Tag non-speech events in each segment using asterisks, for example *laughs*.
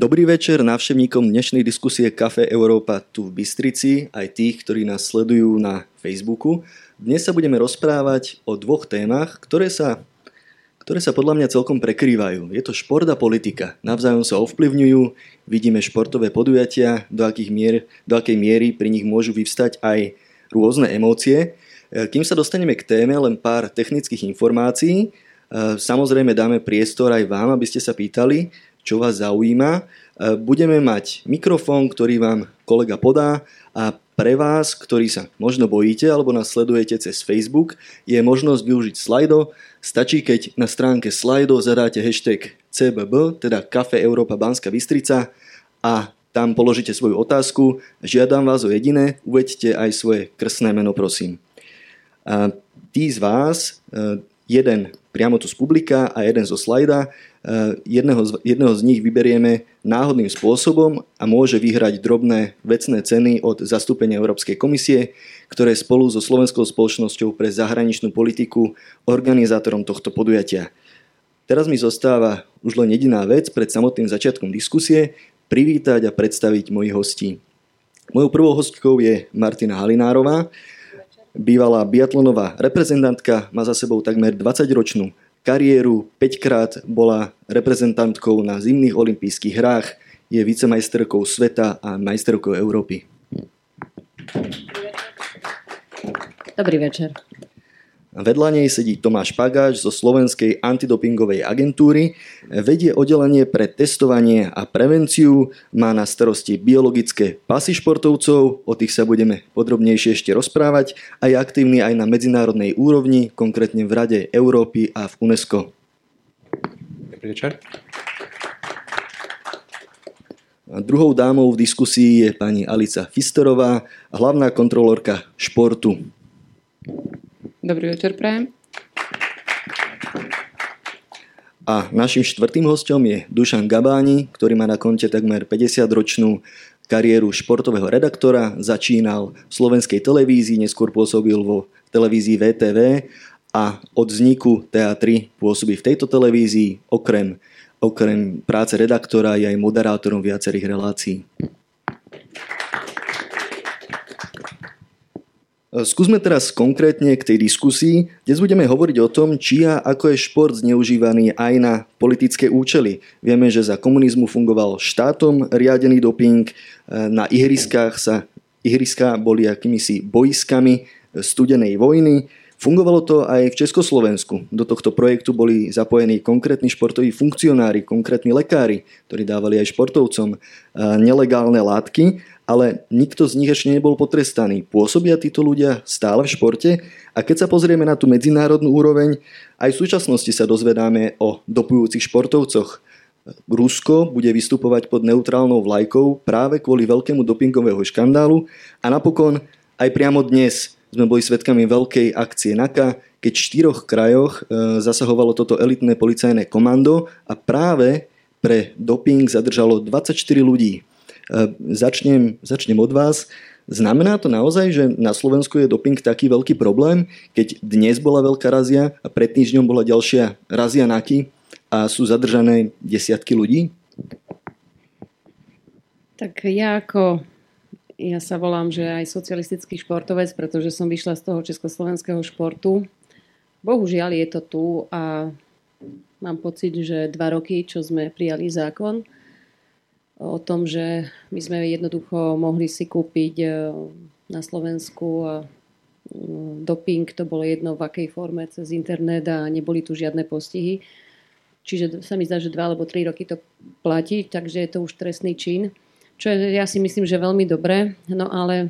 Dobrý večer návštevníkom dnešnej diskusie Café Európa tu v Bystrici, aj tých, ktorí nás sledujú na Facebooku. Dnes sa budeme rozprávať o dvoch témach, ktoré sa, ktoré sa podľa mňa celkom prekrývajú. Je to šport a politika. Navzájom sa ovplyvňujú, vidíme športové podujatia, do, akých mier, do akej miery pri nich môžu vyvstať aj rôzne emócie. Kým sa dostaneme k téme, len pár technických informácií. Samozrejme dáme priestor aj vám, aby ste sa pýtali čo vás zaujíma. E, budeme mať mikrofón, ktorý vám kolega podá a pre vás, ktorí sa možno bojíte alebo nás sledujete cez Facebook, je možnosť využiť slajdo. Stačí, keď na stránke slajdo zadáte hashtag CBB, teda Kafe Európa Banská Bystrica a tam položíte svoju otázku. Žiadam vás o jediné, uvedte aj svoje krstné meno, prosím. A tí z vás, e, jeden priamo tu z publika a jeden zo slajda, jedného z, jedného z nich vyberieme náhodným spôsobom a môže vyhrať drobné vecné ceny od zastúpenia Európskej komisie, ktoré spolu so Slovenskou spoločnosťou pre zahraničnú politiku organizátorom tohto podujatia. Teraz mi zostáva už len jediná vec pred samotným začiatkom diskusie, privítať a predstaviť mojich hostí. Mojou prvou hostkou je Martina Halinárová, bývalá biatlonová reprezentantka, má za sebou takmer 20-ročnú kariéru, 5 krát bola reprezentantkou na zimných olympijských hrách, je vicemajsterkou sveta a majsterkou Európy. Dobrý večer. Vedľa nej sedí Tomáš Pagáč zo Slovenskej antidopingovej agentúry, vedie oddelenie pre testovanie a prevenciu, má na starosti biologické pasy športovcov, o tých sa budeme podrobnejšie ešte rozprávať a je aktívny aj na medzinárodnej úrovni, konkrétne v Rade Európy a v UNESCO. Dobrý večer. Druhou dámou v diskusii je pani Alica Fisterová, hlavná kontrolórka športu. Dobrý večer, prajem. A našim štvrtým hostom je Dušan Gabáni, ktorý má na konte takmer 50-ročnú kariéru športového redaktora. Začínal v slovenskej televízii, neskôr pôsobil vo televízii VTV a od vzniku TA3 pôsobí v tejto televízii. Okrem, okrem práce redaktora je aj moderátorom viacerých relácií. Skúsme teraz konkrétne k tej diskusii. Dnes budeme hovoriť o tom, či a ako je šport zneužívaný aj na politické účely. Vieme, že za komunizmu fungoval štátom riadený doping, e, na ihriskách sa ihriská boli akýmisi boiskami studenej vojny. Fungovalo to aj v Československu. Do tohto projektu boli zapojení konkrétni športoví funkcionári, konkrétni lekári, ktorí dávali aj športovcom e, nelegálne látky ale nikto z nich ešte nebol potrestaný. Pôsobia títo ľudia stále v športe a keď sa pozrieme na tú medzinárodnú úroveň, aj v súčasnosti sa dozvedáme o dopujúcich športovcoch. Rusko bude vystupovať pod neutrálnou vlajkou práve kvôli veľkému dopingového škandálu a napokon aj priamo dnes sme boli svetkami veľkej akcie NAKA, keď v štyroch krajoch e, zasahovalo toto elitné policajné komando a práve pre doping zadržalo 24 ľudí. Ehm, začnem, začnem od vás. Znamená to naozaj, že na Slovensku je doping taký veľký problém, keď dnes bola veľká razia a pred týždňom bola ďalšia razia NAKY a sú zadržané desiatky ľudí? Tak ja ako ja sa volám, že aj socialistický športovec, pretože som vyšla z toho československého športu. Bohužiaľ je to tu a mám pocit, že dva roky, čo sme prijali zákon, o tom, že my sme jednoducho mohli si kúpiť e, na Slovensku e, doping, to bolo jedno v akej forme, cez internet a neboli tu žiadne postihy. Čiže sa mi zdá, že dva alebo tri roky to platí, takže je to už trestný čin. Čo ja si myslím, že veľmi dobré. No ale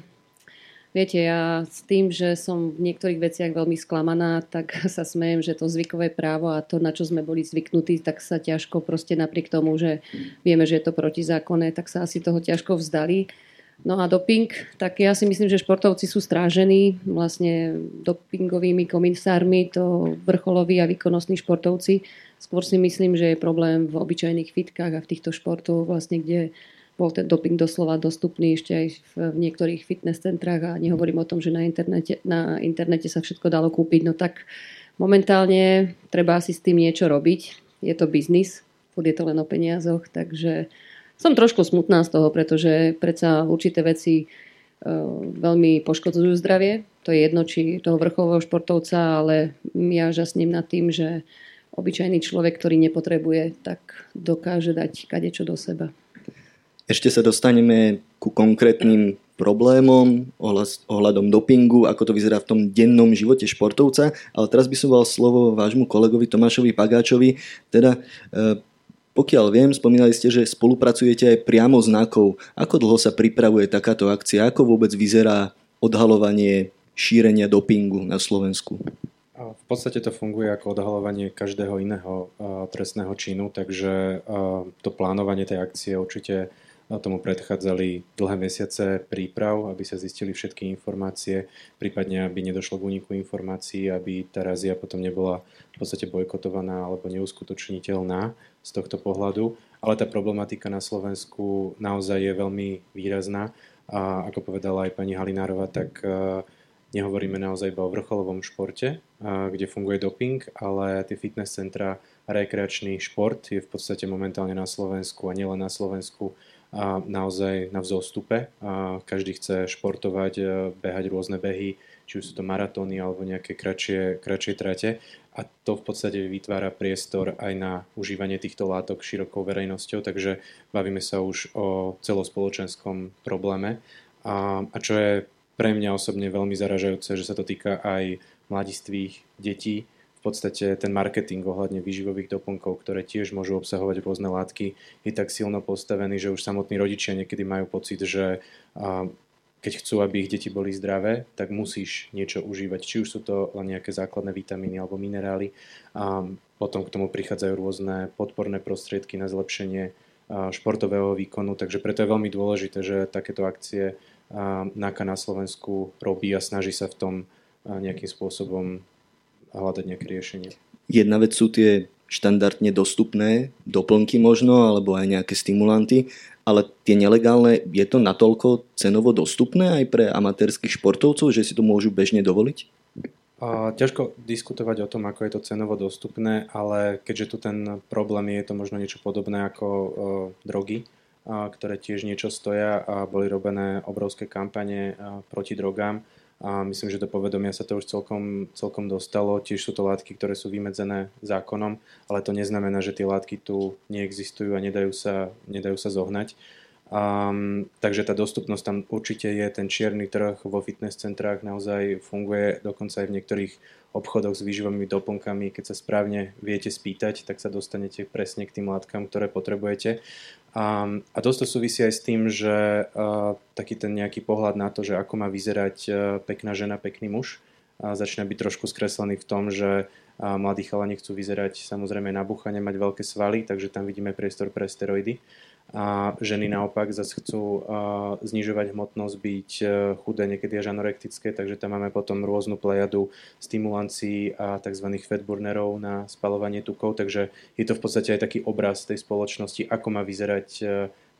Viete, ja s tým, že som v niektorých veciach veľmi sklamaná, tak *laughs* sa smejem, že to zvykové právo a to, na čo sme boli zvyknutí, tak sa ťažko proste napriek tomu, že vieme, že je to protizákonné, tak sa asi toho ťažko vzdali. No a doping, tak ja si myslím, že športovci sú strážení vlastne dopingovými komisármi, to vrcholoví a výkonnostní športovci. Skôr si myslím, že je problém v obyčajných fitkách a v týchto športoch, vlastne, kde bol ten doping doslova dostupný ešte aj v, niektorých fitness centrách a nehovorím o tom, že na internete, na internete sa všetko dalo kúpiť. No tak momentálne treba asi s tým niečo robiť. Je to biznis, je to len o peniazoch, takže som trošku smutná z toho, pretože predsa určité veci veľmi poškodzujú zdravie. To je jedno, či toho vrcholového športovca, ale ja žasním nad tým, že obyčajný človek, ktorý nepotrebuje, tak dokáže dať kadečo do seba. Ešte sa dostaneme ku konkrétnym problémom ohľadom dopingu, ako to vyzerá v tom dennom živote športovca. Ale teraz by som dal slovo vášmu kolegovi Tomášovi Pagáčovi. Teda e, pokiaľ viem, spomínali ste, že spolupracujete aj priamo s NAKou. Ako dlho sa pripravuje takáto akcia? Ako vôbec vyzerá odhalovanie šírenia dopingu na Slovensku? V podstate to funguje ako odhalovanie každého iného trestného činu, takže to plánovanie tej akcie určite Tomu predchádzali dlhé mesiace príprav, aby sa zistili všetky informácie, prípadne aby nedošlo k úniku informácií, aby tá razia potom nebola v podstate bojkotovaná alebo neuskutočniteľná z tohto pohľadu. Ale tá problematika na Slovensku naozaj je veľmi výrazná a ako povedala aj pani Halinárova, tak e, nehovoríme naozaj iba o vrcholovom športe, e, kde funguje doping, ale tie fitness centra a rekreačný šport je v podstate momentálne na Slovensku a nielen na Slovensku a naozaj na vzostupe. Každý chce športovať, e, behať rôzne behy, či už sú to maratóny alebo nejaké kratšie, kratšie trate. A to v podstate vytvára priestor aj na užívanie týchto látok širokou verejnosťou, takže bavíme sa už o celospoločenskom probléme. A, a čo je pre mňa osobne veľmi zaražajúce, že sa to týka aj mladistvých detí, v podstate ten marketing ohľadne výživových doplnkov, ktoré tiež môžu obsahovať rôzne látky, je tak silno postavený, že už samotní rodičia niekedy majú pocit, že keď chcú, aby ich deti boli zdravé, tak musíš niečo užívať. Či už sú to len nejaké základné vitamíny alebo minerály. A potom k tomu prichádzajú rôzne podporné prostriedky na zlepšenie športového výkonu, takže preto je veľmi dôležité, že takéto akcie NAKA na Slovensku robí a snaží sa v tom nejakým spôsobom hľadať nejaké riešenie. Jedna vec sú tie štandardne dostupné doplnky možno, alebo aj nejaké stimulanty, ale tie nelegálne, je to natoľko cenovo dostupné aj pre amatérských športovcov, že si to môžu bežne dovoliť? A, ťažko diskutovať o tom, ako je to cenovo dostupné, ale keďže tu ten problém je, je to možno niečo podobné ako o, drogy, a, ktoré tiež niečo stoja a boli robené obrovské kampane a, proti drogám, a myslím, že do povedomia sa to už celkom, celkom dostalo. Tiež sú to látky, ktoré sú vymedzené zákonom, ale to neznamená, že tie látky tu neexistujú a nedajú sa, nedajú sa zohnať. Um, takže tá dostupnosť tam určite je, ten čierny trh vo fitness centrách naozaj funguje, dokonca aj v niektorých obchodoch s výživovými doplnkami, keď sa správne viete spýtať, tak sa dostanete presne k tým látkam, ktoré potrebujete. A, a dosť to súvisí aj s tým, že a, taký ten nejaký pohľad na to, že ako má vyzerať a, pekná žena, pekný muž, a začína byť trošku skreslený v tom, že a mladí chalani chcú vyzerať samozrejme nabuchane, mať veľké svaly, takže tam vidíme priestor pre steroidy a ženy naopak zase chcú znižovať hmotnosť, byť e, chudé, niekedy až anorektické, takže tam máme potom rôznu plejadu stimulancií a tzv. fatburnerov na spalovanie tukov, takže je to v podstate aj taký obraz tej spoločnosti, ako má vyzerať e,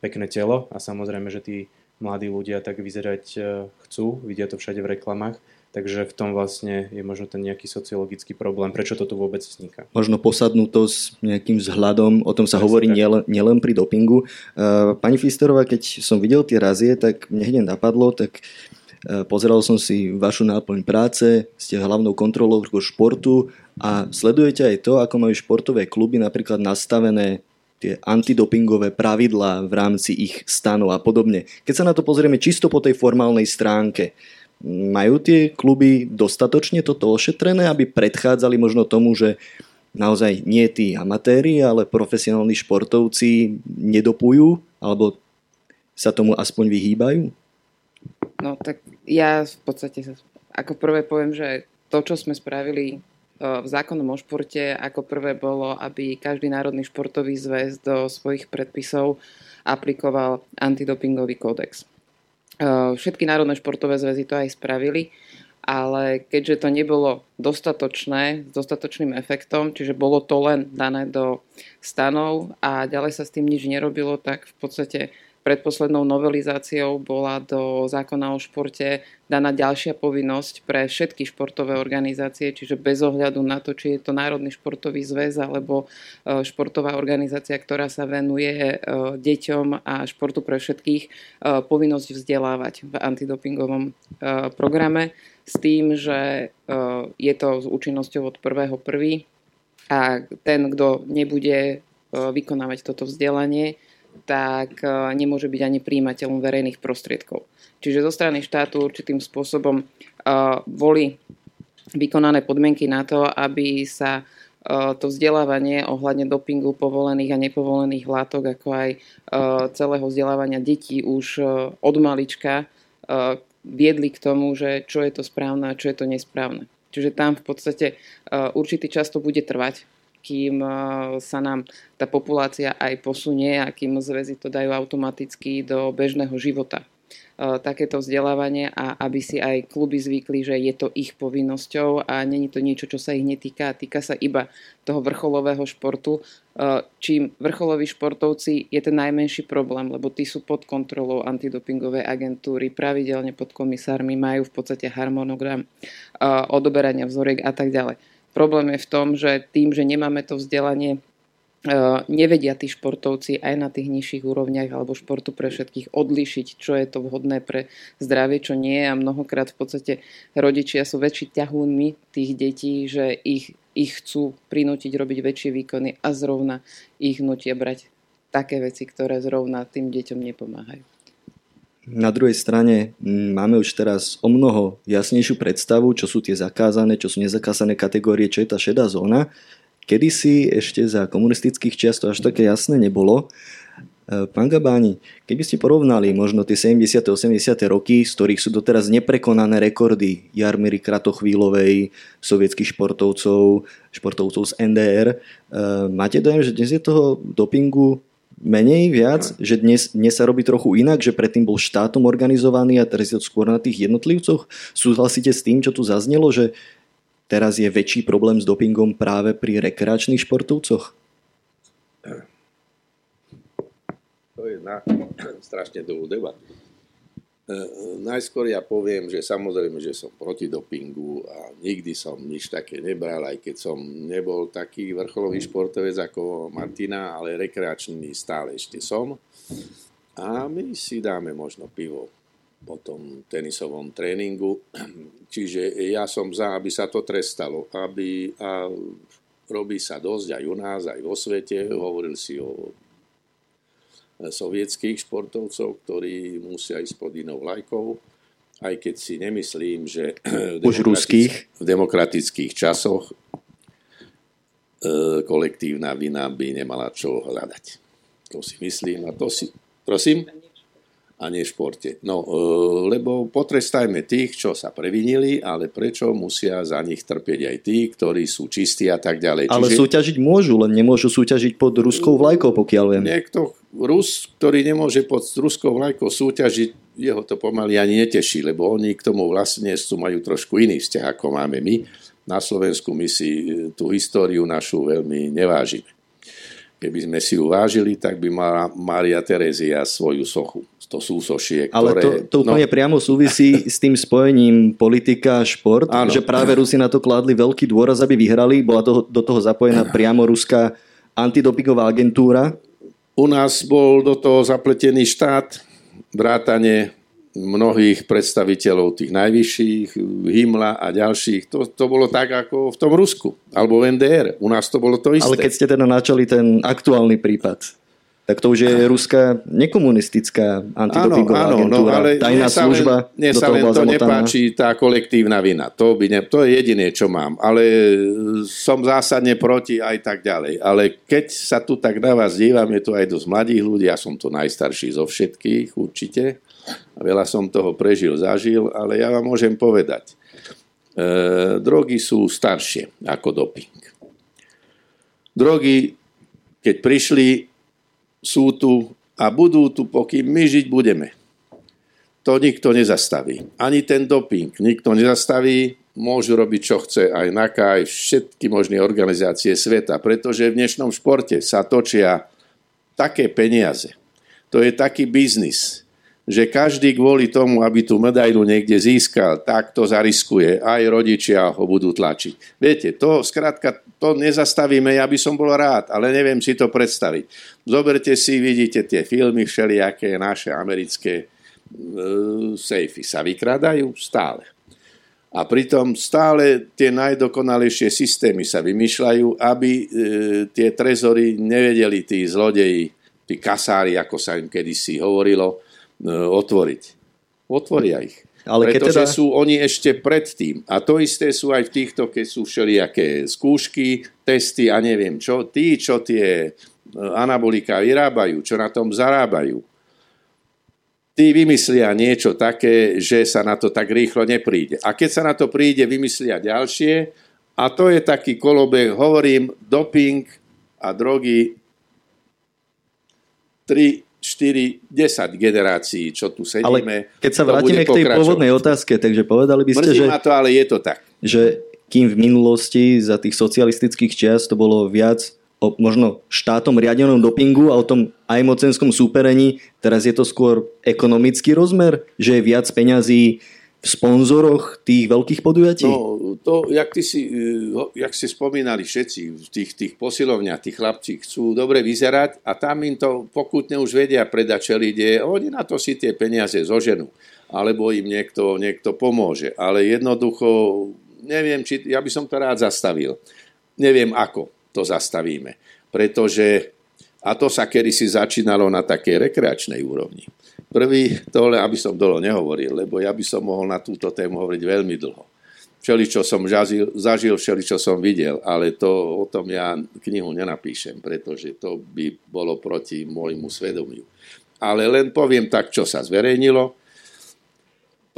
pekné telo. A samozrejme, že tí mladí ľudia tak vyzerať e, chcú, vidia to všade v reklamách Takže v tom vlastne je možno ten nejaký sociologický problém, prečo to tu vôbec vzniká. Možno s nejakým vzhľadom, o tom sa Presne hovorí nielen, nielen pri dopingu. Uh, pani Fisterová, keď som videl tie razie, tak mne hneď napadlo, tak uh, pozeral som si vašu náplň práce, ste hlavnou kontrolou športu a sledujete aj to, ako majú športové kluby napríklad nastavené tie antidopingové pravidlá v rámci ich stanov a podobne. Keď sa na to pozrieme čisto po tej formálnej stránke, majú tie kluby dostatočne toto ošetrené, aby predchádzali možno tomu, že naozaj nie tí amatéri, ale profesionálni športovci nedopujú alebo sa tomu aspoň vyhýbajú? No tak ja v podstate ako prvé poviem, že to, čo sme spravili v zákonom o športe, ako prvé bolo, aby každý národný športový zväz do svojich predpisov aplikoval antidopingový kódex. Eh, všetky národné športové zväzy to aj spravili, ale keďže to nebolo dostatočné, s dostatočným efektom, čiže bolo to len dané do stanov a ďalej sa s tým nič nerobilo, tak v podstate predposlednou novelizáciou bola do zákona o športe daná ďalšia povinnosť pre všetky športové organizácie, čiže bez ohľadu na to, či je to Národný športový zväz alebo e, športová organizácia, ktorá sa venuje e, deťom a športu pre všetkých, e, povinnosť vzdelávať v antidopingovom programe s tým, že je to s účinnosťou od 1.1. a ten, kto nebude vykonávať toto vzdelanie, tak e, nemôže byť ani príjimateľom verejných prostriedkov. Čiže zo strany štátu určitým spôsobom e, boli vykonané podmienky na to, aby sa e, to vzdelávanie ohľadne dopingu povolených a nepovolených látok, ako aj celého vzdelávania detí už od malička viedli k tomu, že čo je to správne a čo je to nesprávne. Čiže tam v podstate určitý čas to bude trvať, kým eh, sa nám tá populácia aj posunie a kým zväzy to dajú automaticky do bežného života eh, takéto vzdelávanie a aby si aj kluby zvykli, že je to ich povinnosťou a není to niečo, čo sa ich netýka. Týka sa iba toho vrcholového športu. Eh, čím vrcholoví športovci je ten najmenší problém, lebo tí sú pod kontrolou antidopingovej agentúry, pravidelne pod komisármi, majú v podstate harmonogram odoberania vzoriek a tak ďalej. Problém je v tom, že tým, že nemáme to vzdelanie, e, nevedia tí športovci aj na tých nižších úrovniach alebo športu pre všetkých odlišiť, čo je to vhodné pre zdravie, čo nie a mnohokrát v podstate rodičia sú väčší ťahúnmi tých detí, že ich, ich chcú prinútiť robiť väčšie výkony a zrovna ich nutia brať také veci, ktoré zrovna tým deťom nepomáhajú. Na druhej strane máme už teraz o mnoho jasnejšiu predstavu, čo sú tie zakázané, čo sú nezakázané kategórie, čo je tá šedá zóna. Kedysi ešte za komunistických čiast to až také jasné nebolo. E, pán Gabáni, keby ste porovnali možno tie 70. 80. roky, z ktorých sú doteraz neprekonané rekordy Jarmiry Kratochvílovej, sovietských športovcov, športovcov z NDR, e, máte dojem, že dnes je toho dopingu menej, viac, že dnes, dnes sa robí trochu inak, že predtým bol štátom organizovaný a teraz je to skôr na tých jednotlivcoch. Súhlasíte s tým, čo tu zaznelo, že teraz je väčší problém s dopingom práve pri rekreačných športovcoch? To je na strašne dlhú debatu. E, najskôr ja poviem, že samozrejme, že som proti dopingu a nikdy som nič také nebral, aj keď som nebol taký vrcholový športovec ako Martina, ale rekreačný stále ešte som. A my si dáme možno pivo po tom tenisovom tréningu. Čiže ja som za, aby sa to trestalo, aby a robí sa dosť aj u nás, aj vo svete. Hovoril si o sovietských športovcov, ktorí musia ísť pod inou vlajkou, aj keď si nemyslím, že *clears throat* v, Už ruských. v demokratických časoch e, kolektívna vina by nemala čo hľadať. To si myslím a to si... Prosím? a nie v športe. No, e, lebo potrestajme tých, čo sa previnili, ale prečo musia za nich trpieť aj tí, ktorí sú čistí a tak ďalej. Ale Čiže... súťažiť môžu, len nemôžu súťažiť pod ruskou vlajkou, pokiaľ viem. Niekto, Rus, ktorý nemôže pod ruskou vlajkou súťažiť, jeho to pomaly ani neteší, lebo oni k tomu sú, majú trošku iný vzťah, ako máme my. Na Slovensku my si e, tú históriu našu veľmi nevážime. Keby sme si ju vážili, tak by mala Mária Terezia svoju sochu to súsošie, Ale ktoré... to, to úplne no... priamo súvisí s tým spojením politika a šport, Áno. že práve Rusi na to kládli veľký dôraz, aby vyhrali. Bola to, do toho zapojená *clears throat* priamo ruská antidopingová agentúra. U nás bol do toho zapletený štát, vrátane mnohých predstaviteľov tých najvyšších, Himla a ďalších. To, to bolo tak ako v tom Rusku, alebo v NDR. U nás to bolo to isté. Ale keď ste teda načali ten aktuálny prípad, tak to už je ruská nekomunistická antidopingová áno, áno, agentúra, no, ale tajná mne služba. Mne sa len to nepáči, tá kolektívna vina. To, by ne, to je jediné, čo mám. Ale som zásadne proti aj tak ďalej. Ale keď sa tu tak na vás dívam, je tu aj dosť mladých ľudí, ja som to najstarší zo všetkých určite. Veľa som toho prežil, zažil, ale ja vám môžem povedať. E, drogy sú staršie ako doping. Drogy, keď prišli, sú tu a budú tu, pokým my žiť budeme. To nikto nezastaví. Ani ten doping nikto nezastaví. Môžu robiť, čo chce aj NAKA, aj všetky možné organizácie sveta, pretože v dnešnom športe sa točia také peniaze, to je taký biznis, že každý kvôli tomu, aby tú medailu niekde získal, tak to zariskuje. Aj rodičia ho budú tlačiť. Viete, to skrátka, to nezastavíme, ja by som bol rád, ale neviem si to predstaviť. Zoberte si, vidíte tie filmy všelijaké naše americké e, sejfy sa vykradajú stále. A pritom stále tie najdokonalejšie systémy sa vymýšľajú, aby e, tie trezory nevedeli tí zlodeji, tí kasári, ako sa im kedysi hovorilo, otvoriť. Otvoria ich. Ale Pretože teda... sú oni ešte predtým. A to isté sú aj v týchto, keď sú všelijaké skúšky, testy a neviem čo. Tí, čo tie e, anabolika vyrábajú, čo na tom zarábajú, tí vymyslia niečo také, že sa na to tak rýchlo nepríde. A keď sa na to príde, vymyslia ďalšie a to je taký kolobeh, hovorím, doping a drogy, tri 4, 10 generácií, čo tu sedíme. Ale keď sa vrátime k tej pôvodnej otázke, takže povedali by ste, Mrzí že... ma to, ale je to tak. Že kým v minulosti za tých socialistických čias to bolo viac o možno štátom riadenom dopingu a o tom aj mocenskom súperení, teraz je to skôr ekonomický rozmer, že je viac peňazí sponzoroch tých veľkých podujatí? No, to, jak, ty si, eh, jak si spomínali všetci, v tých, tých posilovniach, tí chlapci chcú dobre vyzerať a tam im to pokutne už vedia predať, čo ide. Oni na to si tie peniaze zoženú. Alebo im niekto, niekto pomôže. Ale jednoducho, neviem, či, ja by som to rád zastavil. Neviem, ako to zastavíme. Pretože, a to sa kedy si začínalo na takej rekreačnej úrovni Prvý, tohle, aby som dlho nehovoril, lebo ja by som mohol na túto tému hovoriť veľmi dlho. Všeli, čo som zažil, zažil všeli, čo som videl, ale to o tom ja knihu nenapíšem, pretože to by bolo proti môjmu svedomiu. Ale len poviem tak, čo sa zverejnilo.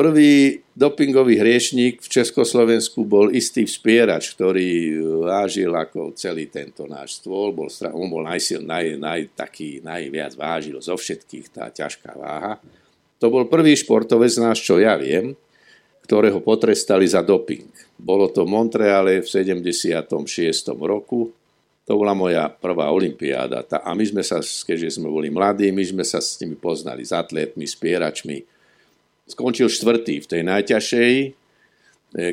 Prvý dopingový hriešník v Československu bol istý vspierač, ktorý vážil ako celý tento náš stôl. Bol, on bol najsil, naj, naj, taký, najviac vážil zo všetkých, tá ťažká váha. To bol prvý športovec náš, čo ja viem, ktorého potrestali za doping. Bolo to v Montreale v 76. roku. To bola moja prvá olimpiáda. A my sme sa, keďže sme boli mladí, my sme sa s nimi poznali, s atletmi, spieračmi skončil štvrtý v tej najťažšej e,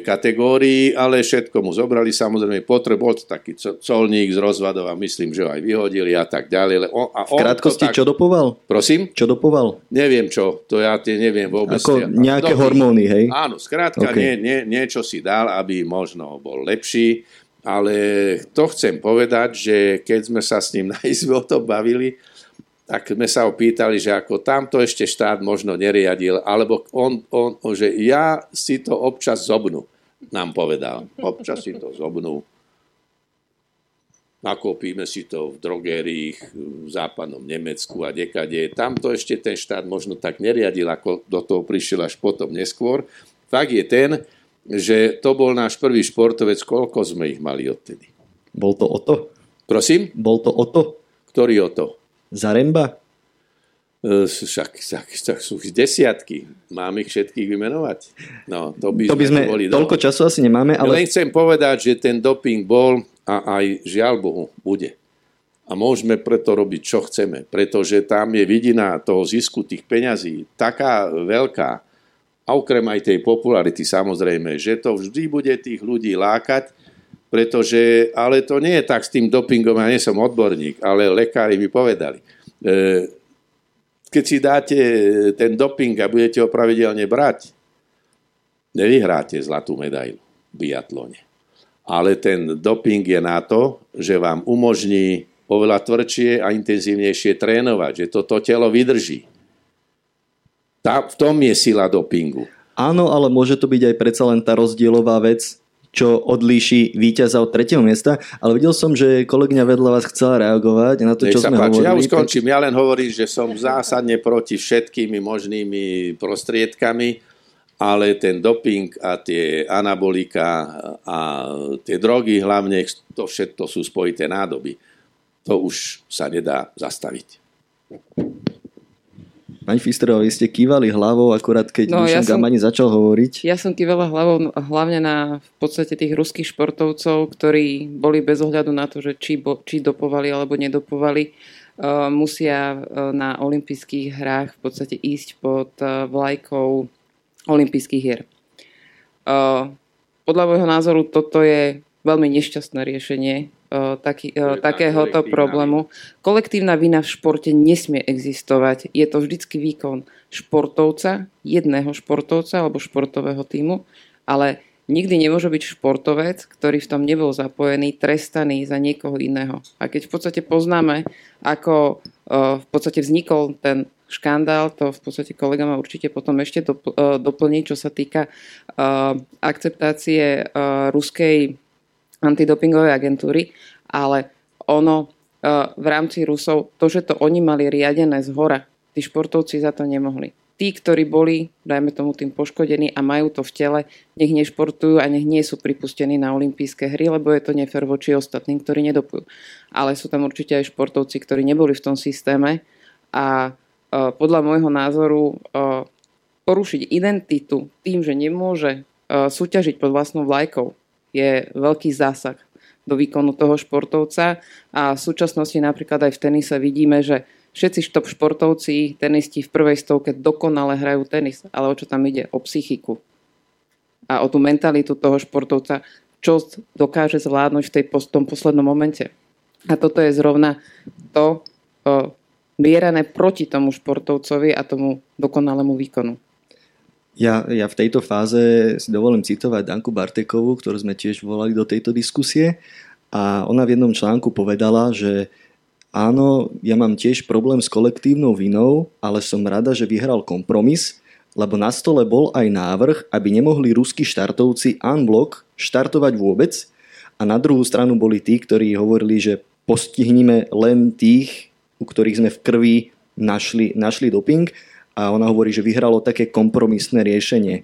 kategórii, ale všetko mu zobrali, samozrejme potreboval taký colník z rozvadov a myslím, že ho aj vyhodili a tak ďalej. On, a on v krátkosti, tak... čo dopoval? Prosím? Čo dopoval? Neviem čo, to ja tie neviem vôbec. Ako nejaké no, hormóny, hej? Áno, skrátka okay. nie, nie, niečo si dal, aby možno bol lepší, ale to chcem povedať, že keď sme sa s ním *laughs* na izbe o to bavili, tak sme sa opýtali, že ako tamto ešte štát možno neriadil, alebo on, on, že ja si to občas zobnú, nám povedal. Občas si to zobnú. Nakopíme si to v drogériích v západnom Nemecku a dekade. Tamto ešte ten štát možno tak neriadil, ako do toho prišiel až potom neskôr. Fakt je ten, že to bol náš prvý športovec, koľko sme ich mali odtedy. Bol to o to? Prosím? Bol to o to? Ktorý o to? Zaremba? E, však, však, však sú ich desiatky. Mám ich všetkých vymenovať? No, to by, to by sme, boli toľko do... času asi nemáme, ale... Len chcem povedať, že ten doping bol a aj žiaľ Bohu bude. A môžeme preto robiť, čo chceme, pretože tam je vidina toho zisku tých peňazí taká veľká, a okrem aj tej popularity samozrejme, že to vždy bude tých ľudí lákať, pretože, ale to nie je tak s tým dopingom, ja nie som odborník, ale lekári mi povedali. E, keď si dáte ten doping a budete ho pravidelne brať, nevyhráte zlatú medailu v biatlone. Ale ten doping je na to, že vám umožní oveľa tvrdšie a intenzívnejšie trénovať, že toto telo vydrží. Tá, v tom je sila dopingu. Áno, ale môže to byť aj predsa len tá rozdielová vec, čo odlíši víťaza od tretieho miesta, ale videl som, že kolegyňa vedľa vás chcela reagovať na to, čo sme páči, hovorili. Ja už skončím, ja len hovorím, že som zásadne proti všetkými možnými prostriedkami, ale ten doping a tie anabolika a tie drogy hlavne, to všetko sú spojité nádoby. To už sa nedá zastaviť. Pani Fisterová, vy ste kývali hlavou akurát, keď no, ja som, Gamani začal hovoriť. Ja som kývala hlavou hlavne na v podstate tých ruských športovcov, ktorí boli bez ohľadu na to, že či, bo, či dopovali alebo nedopovali, musia na olympijských hrách v podstate ísť pod vlajkou olympijských hier. Podľa môjho názoru toto je veľmi nešťastné riešenie taký, takéhoto problému. Kolektívna vina v športe nesmie existovať. Je to vždycky výkon športovca, jedného športovca alebo športového týmu, ale nikdy nemôže byť športovec, ktorý v tom nebol zapojený, trestaný za niekoho iného. A keď v podstate poznáme, ako v podstate vznikol ten škandál, to v podstate kolega ma určite potom ešte doplní, čo sa týka akceptácie ruskej antidopingovej agentúry, ale ono uh, v rámci Rusov, to, že to oni mali riadené z hora, tí športovci za to nemohli. Tí, ktorí boli, dajme tomu tým poškodení a majú to v tele, nech nešportujú a nech nie sú pripustení na olympijské hry, lebo je to nefér voči ostatným, ktorí nedopujú. Ale sú tam určite aj športovci, ktorí neboli v tom systéme a uh, podľa môjho názoru uh, porušiť identitu tým, že nemôže súťažiť pod vlastnou vlajkou, je veľký zásah do výkonu toho športovca a v súčasnosti napríklad aj v tenise vidíme, že všetci top športovci, tenisti v prvej stovke dokonale hrajú tenis, ale o čo tam ide? O psychiku a o tú mentalitu toho športovca, čo dokáže zvládnuť v tej, tom poslednom momente. A toto je zrovna to o, mierané proti tomu športovcovi a tomu dokonalému výkonu. Ja, ja v tejto fáze si dovolím citovať Danku Bartekovú, ktorú sme tiež volali do tejto diskusie. A ona v jednom článku povedala, že áno, ja mám tiež problém s kolektívnou vinou, ale som rada, že vyhral kompromis, lebo na stole bol aj návrh, aby nemohli ruskí štartovci unblock štartovať vôbec. A na druhú stranu boli tí, ktorí hovorili, že postihnime len tých, u ktorých sme v krvi našli, našli doping a ona hovorí, že vyhralo také kompromisné riešenie. E,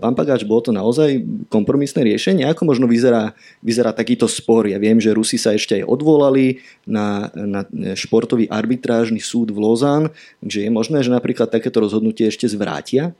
pán Pagáč, bolo to naozaj kompromisné riešenie? Ako možno vyzerá, vyzerá takýto spor? Ja viem, že Rusi sa ešte aj odvolali na, na športový arbitrážny súd v Lozán, že je možné, že napríklad takéto rozhodnutie ešte zvrátia?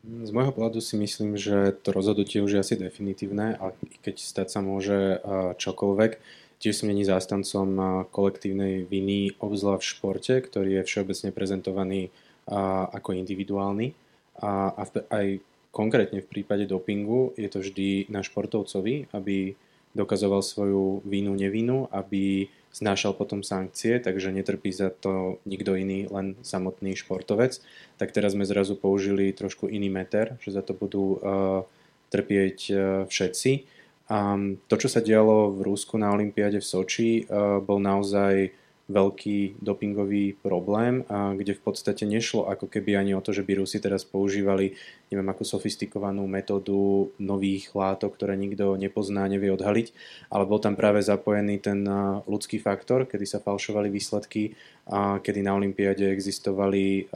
Z môjho pohľadu si myslím, že to rozhodnutie už je asi definitívne a keď stať sa môže čokoľvek, Tiež som není zástancom kolektívnej viny, obzvlášť v športe, ktorý je všeobecne prezentovaný a, ako individuálny. A, a v, aj konkrétne v prípade dopingu je to vždy na športovcovi, aby dokazoval svoju vínu, nevinu, aby znášal potom sankcie, takže netrpí za to nikto iný, len samotný športovec. Tak teraz sme zrazu použili trošku iný meter, že za to budú uh, trpieť uh, všetci. Um, to, čo sa dialo v Rusku na Olympiáde v Soči, uh, bol naozaj veľký dopingový problém, a kde v podstate nešlo ako keby ani o to, že by Rusi teraz používali neviem akú sofistikovanú metódu nových látok, ktoré nikto nepozná, nevie odhaliť, ale bol tam práve zapojený ten ľudský faktor, kedy sa falšovali výsledky a kedy na Olympiade existovali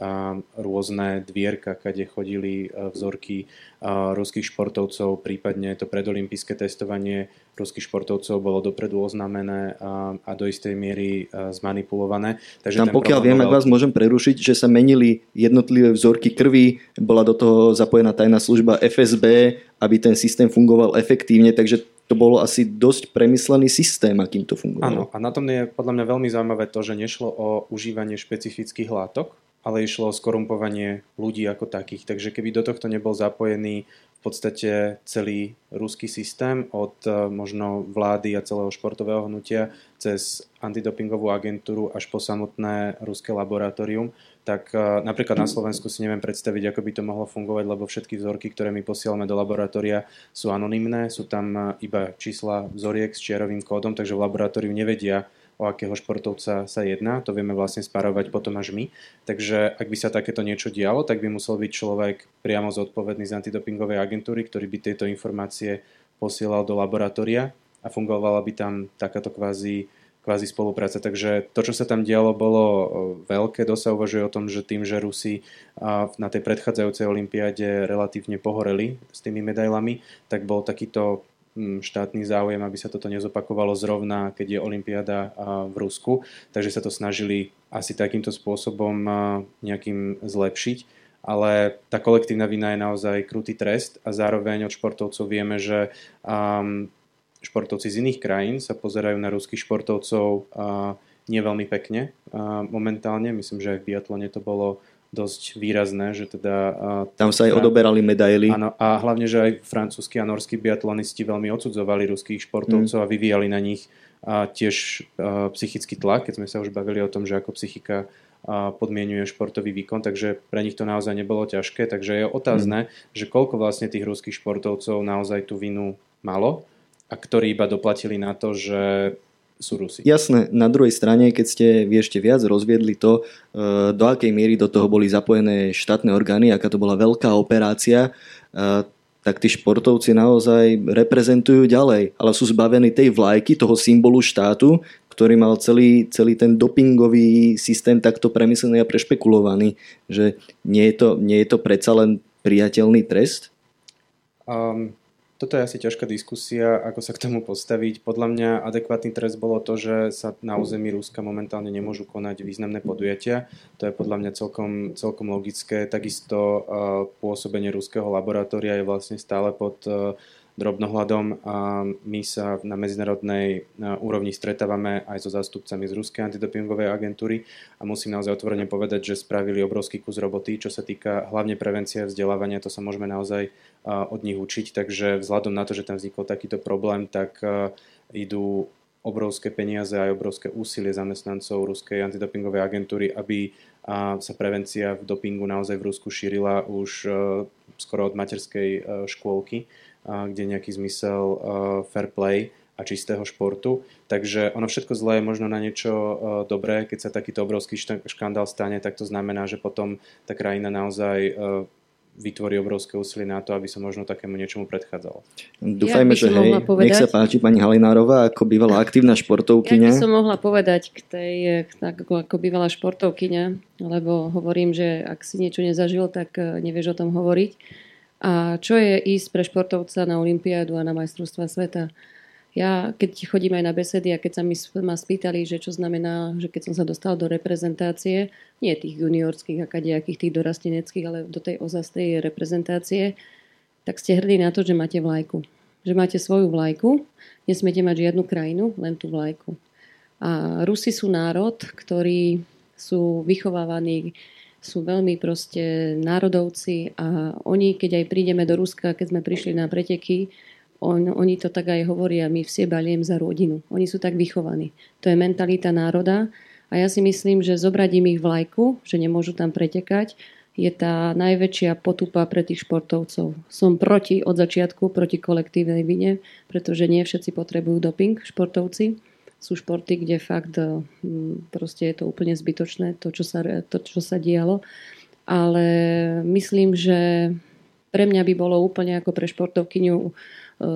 rôzne dvierka, kde chodili vzorky ruských športovcov, prípadne to predolympijské testovanie ruských športovcov bolo dopredu oznámené a do istej miery zmanipulované. Takže tam pokiaľ viem, ak vás môžem prerušiť, že sa menili jednotlivé vzorky krvi, bola do toho zapojená tajná služba FSB, aby ten systém fungoval efektívne, takže to bolo asi dosť premyslený systém, akým to fungovalo. Áno, a na tom je podľa mňa veľmi zaujímavé to, že nešlo o užívanie špecifických látok, ale išlo o skorumpovanie ľudí ako takých. Takže keby do tohto nebol zapojený v podstate celý ruský systém od e, možno vlády a celého športového hnutia cez antidopingovú agentúru až po samotné ruské laboratórium, tak uh, napríklad na Slovensku si neviem predstaviť, ako by to mohlo fungovať, lebo všetky vzorky, ktoré my posielame do laboratória, sú anonymné, sú tam uh, iba čísla vzoriek s čiarovým kódom, takže v laboratóriu nevedia, o akého športovca sa jedná, to vieme vlastne sparovať potom až my. Takže ak by sa takéto niečo dialo, tak by musel byť človek priamo zodpovedný z antidopingovej agentúry, ktorý by tieto informácie posielal do laboratória a fungovala by tam takáto kvázi kvázi spolupráca. Takže to, čo sa tam dialo, bolo veľké. Dosť sa uvažuje o tom, že tým, že Rusi na tej predchádzajúcej olympiáde relatívne pohoreli s tými medailami, tak bol takýto štátny záujem, aby sa toto nezopakovalo zrovna, keď je olympiáda v Rusku. Takže sa to snažili asi takýmto spôsobom nejakým zlepšiť ale tá kolektívna vina je naozaj krutý trest a zároveň od športovcov vieme, že športovci z iných krajín sa pozerajú na ruských športovcov nie veľmi pekne momentálne. Myslím, že aj v biatlone to bolo dosť výrazné, že teda... Tam sa aj odoberali medaily. Áno, a hlavne, že aj francúzski a norskí biatlonisti veľmi odsudzovali ruských športovcov mm. a vyvíjali na nich a tiež a, psychický tlak, keď sme sa už bavili o tom, že ako psychika a, podmienuje športový výkon, takže pre nich to naozaj nebolo ťažké, takže je otázne, mm. že koľko vlastne tých ruských športovcov naozaj tú vinu malo a ktorí iba doplatili na to, že sú Rusi. Jasné, na druhej strane, keď ste vy ešte viac rozviedli to, e, do akej miery do toho boli zapojené štátne orgány, aká to bola veľká operácia, e, tak tí športovci naozaj reprezentujú ďalej, ale sú zbavení tej vlajky, toho symbolu štátu, ktorý mal celý, celý ten dopingový systém takto premyslený a prešpekulovaný, že nie je to, nie je to predsa len priateľný trest? Um, toto je asi ťažká diskusia, ako sa k tomu postaviť. Podľa mňa adekvátny trest bolo to, že sa na území Ruska momentálne nemôžu konať významné podujatia. To je podľa mňa celkom, celkom logické. Takisto uh, pôsobenie ruského laboratória je vlastne stále pod uh, drobnohľadom my sa na medzinárodnej úrovni stretávame aj so zástupcami z Ruskej antidopingovej agentúry a musím naozaj otvorene povedať, že spravili obrovský kus roboty, čo sa týka hlavne prevencie a vzdelávania, to sa môžeme naozaj od nich učiť, takže vzhľadom na to, že tam vznikol takýto problém, tak idú obrovské peniaze aj obrovské úsilie zamestnancov Ruskej antidopingovej agentúry, aby sa prevencia v dopingu naozaj v Rusku šírila už skoro od materskej škôlky kde je nejaký zmysel fair play a čistého športu. Takže ono všetko zlé je možno na niečo dobré. Keď sa takýto obrovský škandál stane, tak to znamená, že potom tá krajina naozaj vytvorí obrovské úsilie na to, aby sa možno takému niečomu predchádzalo. Dúfajme, ja že hej, povedať, nech sa páči pani Halinárová, ako bývalá aktívna športovkyňa. Ja by som mohla povedať k tej, ako, ako bývalá športovkyňa, lebo hovorím, že ak si niečo nezažil, tak e, nevieš o tom hovoriť. A čo je ísť pre športovca na Olympiádu a na majstrovstva sveta? Ja, keď chodím aj na besedy a keď sa mi, ma spýtali, že čo znamená, že keď som sa dostal do reprezentácie, nie tých juniorských a kadejakých tých dorasteneckých, ale do tej ozastej reprezentácie, tak ste hrdí na to, že máte vlajku. Že máte svoju vlajku, nesmiete mať žiadnu krajinu, len tú vlajku. A Rusi sú národ, ktorí sú vychovávaní sú veľmi proste národovci a oni, keď aj prídeme do Ruska, keď sme prišli na preteky, on, oni to tak aj hovoria, my vsie baliem za rodinu. Oni sú tak vychovaní. To je mentalita národa a ja si myslím, že zobrať im ich vlajku, že nemôžu tam pretekať, je tá najväčšia potupa pre tých športovcov. Som proti od začiatku, proti kolektívnej vine, pretože nie všetci potrebujú doping, športovci sú športy, kde fakt eh, proste je to úplne zbytočné, to čo, sa, to, čo sa dialo. Ale myslím, že pre mňa by bolo úplne ako pre športovkyňu eh,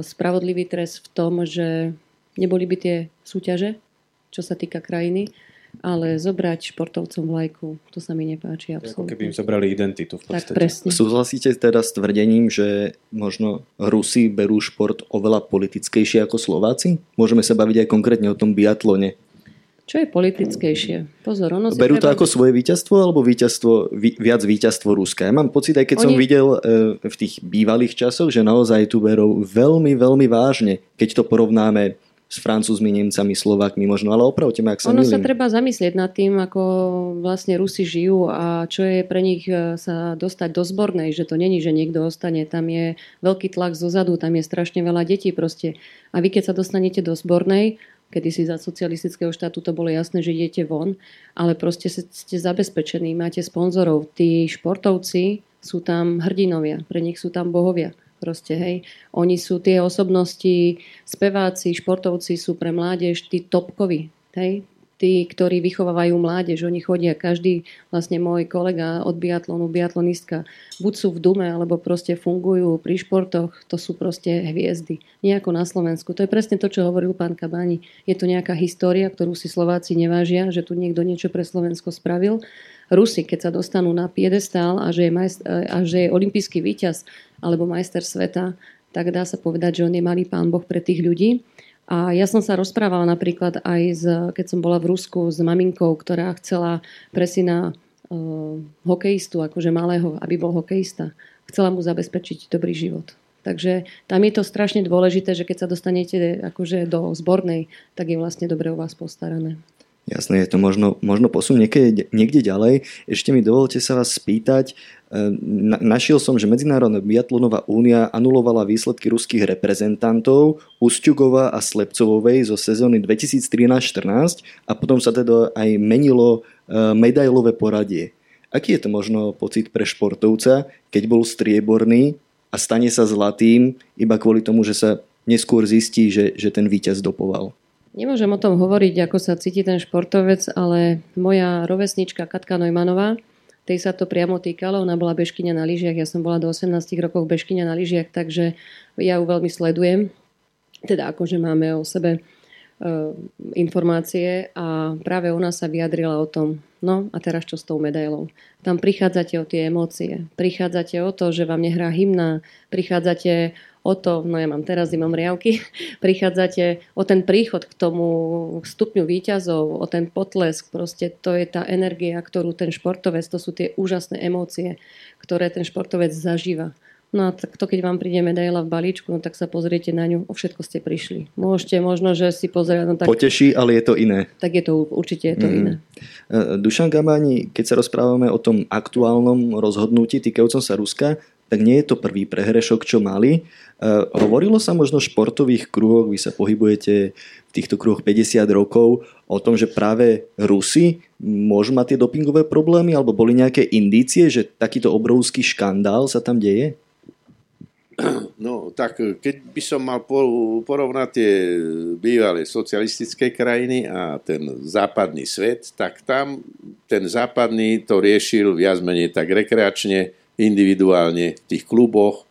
spravodlivý trest v tom, že neboli by tie súťaže, čo sa týka krajiny, ale zobrať športovcom vlajku, to sa mi nepáči absolútne. Ako keby im zobrali identitu v podstate. Tak presne. Súhlasíte teda s tvrdením, že možno Rusi berú šport oveľa politickejšie ako Slováci? Môžeme sa baviť aj konkrétne o tom biatlone. Čo je politickejšie? Pozor, ono Berú to ako svoje víťazstvo alebo víťazstvo, viac víťazstvo Ruska? Ja mám pocit, aj keď Oni... som videl e, v tých bývalých časoch, že naozaj tu berú veľmi, veľmi vážne, keď to porovnáme s Francúzmi, Nemcami, Slovákmi možno, ale opravte ma, ak sa Ono milím. sa treba zamyslieť nad tým, ako vlastne Rusi žijú a čo je pre nich e, sa dostať do zbornej, že to není, že niekto ostane. Tam je veľký tlak zo zadu, tam je strašne veľa detí proste. A vy keď sa dostanete do zbornej, kedy si za socialistického štátu to bolo jasné, že idete von, ale proste ste zabezpečení, máte sponzorov. Tí športovci sú tam hrdinovia, pre nich sú tam bohovia. Proste, hej. Oni sú tie osobnosti, speváci, športovci sú pre mládež tí topkoví, hej. Tí, ktorí vychovávajú mládež, oni chodia, každý, vlastne môj kolega od biatlonu, biatlonistka, buď sú v Dume, alebo proste fungujú pri športoch, to sú proste hviezdy. Nie ako na Slovensku. To je presne to, čo hovoril pán Kabáni. Je to nejaká história, ktorú si Slováci nevážia, že tu niekto niečo pre Slovensko spravil Rusi, keď sa dostanú na piedestál a že je, majst- a že je olimpijský víťaz alebo majster sveta, tak dá sa povedať, že on je malý pán Boh pre tých ľudí. A ja som sa rozprávala napríklad aj, z, keď som bola v Rusku s maminkou, ktorá chcela pre syna uh, hokejistu, akože malého, aby bol hokejista. Chcela mu zabezpečiť dobrý život. Takže tam je to strašne dôležité, že keď sa dostanete akože do zbornej, tak je vlastne dobre o vás postarané. Jasné, je to možno, možno posun niekde, niekde ďalej. Ešte mi dovolte sa vás spýtať. Na, našiel som, že Medzinárodná biatlonová únia anulovala výsledky ruských reprezentantov Ustugova a Slepcovovej zo sezóny 2013-14 a potom sa teda aj menilo e, medailové poradie. Aký je to možno pocit pre športovca, keď bol strieborný a stane sa zlatým iba kvôli tomu, že sa neskôr zistí, že, že ten víťaz dopoval? Nemôžem o tom hovoriť, ako sa cíti ten športovec, ale moja rovesnička Katka Neumannová, tej sa to priamo týkalo, ona bola bežkyňa na lyžiach, ja som bola do 18 rokov bežkyňa na lyžiach, takže ja ju veľmi sledujem. Teda akože máme o sebe informácie a práve ona sa vyjadrila o tom, no a teraz čo s tou medailou. Tam prichádzate o tie emócie, prichádzate o to, že vám nehrá hymna, prichádzate o to, no ja mám teraz zimom riavky, *laughs* prichádzate o ten príchod k tomu stupňu výťazov, o ten potlesk, proste to je tá energia, ktorú ten športovec, to sú tie úžasné emócie, ktoré ten športovec zažíva. No a tak to, keď vám príde medaila v balíčku, no tak sa pozriete na ňu, o všetko ste prišli. Môžete možno, že si pozrieť... No tak, Poteší, ale je to iné. Tak je to, určite je to mm. iné. E, Dušan Gabani, keď sa rozprávame o tom aktuálnom rozhodnutí týkajúcom sa Ruska, tak nie je to prvý prehrešok, čo mali. Uh, hovorilo sa možno v športových kruhoch, vy sa pohybujete v týchto kruhoch 50 rokov, o tom, že práve Rusi môžu mať tie dopingové problémy, alebo boli nejaké indície, že takýto obrovský škandál sa tam deje? *clears throat* No, tak keď by som mal porovnať tie bývalé socialistické krajiny a ten západný svet, tak tam ten západný to riešil viac menej tak rekreačne, individuálne v tých kluboch.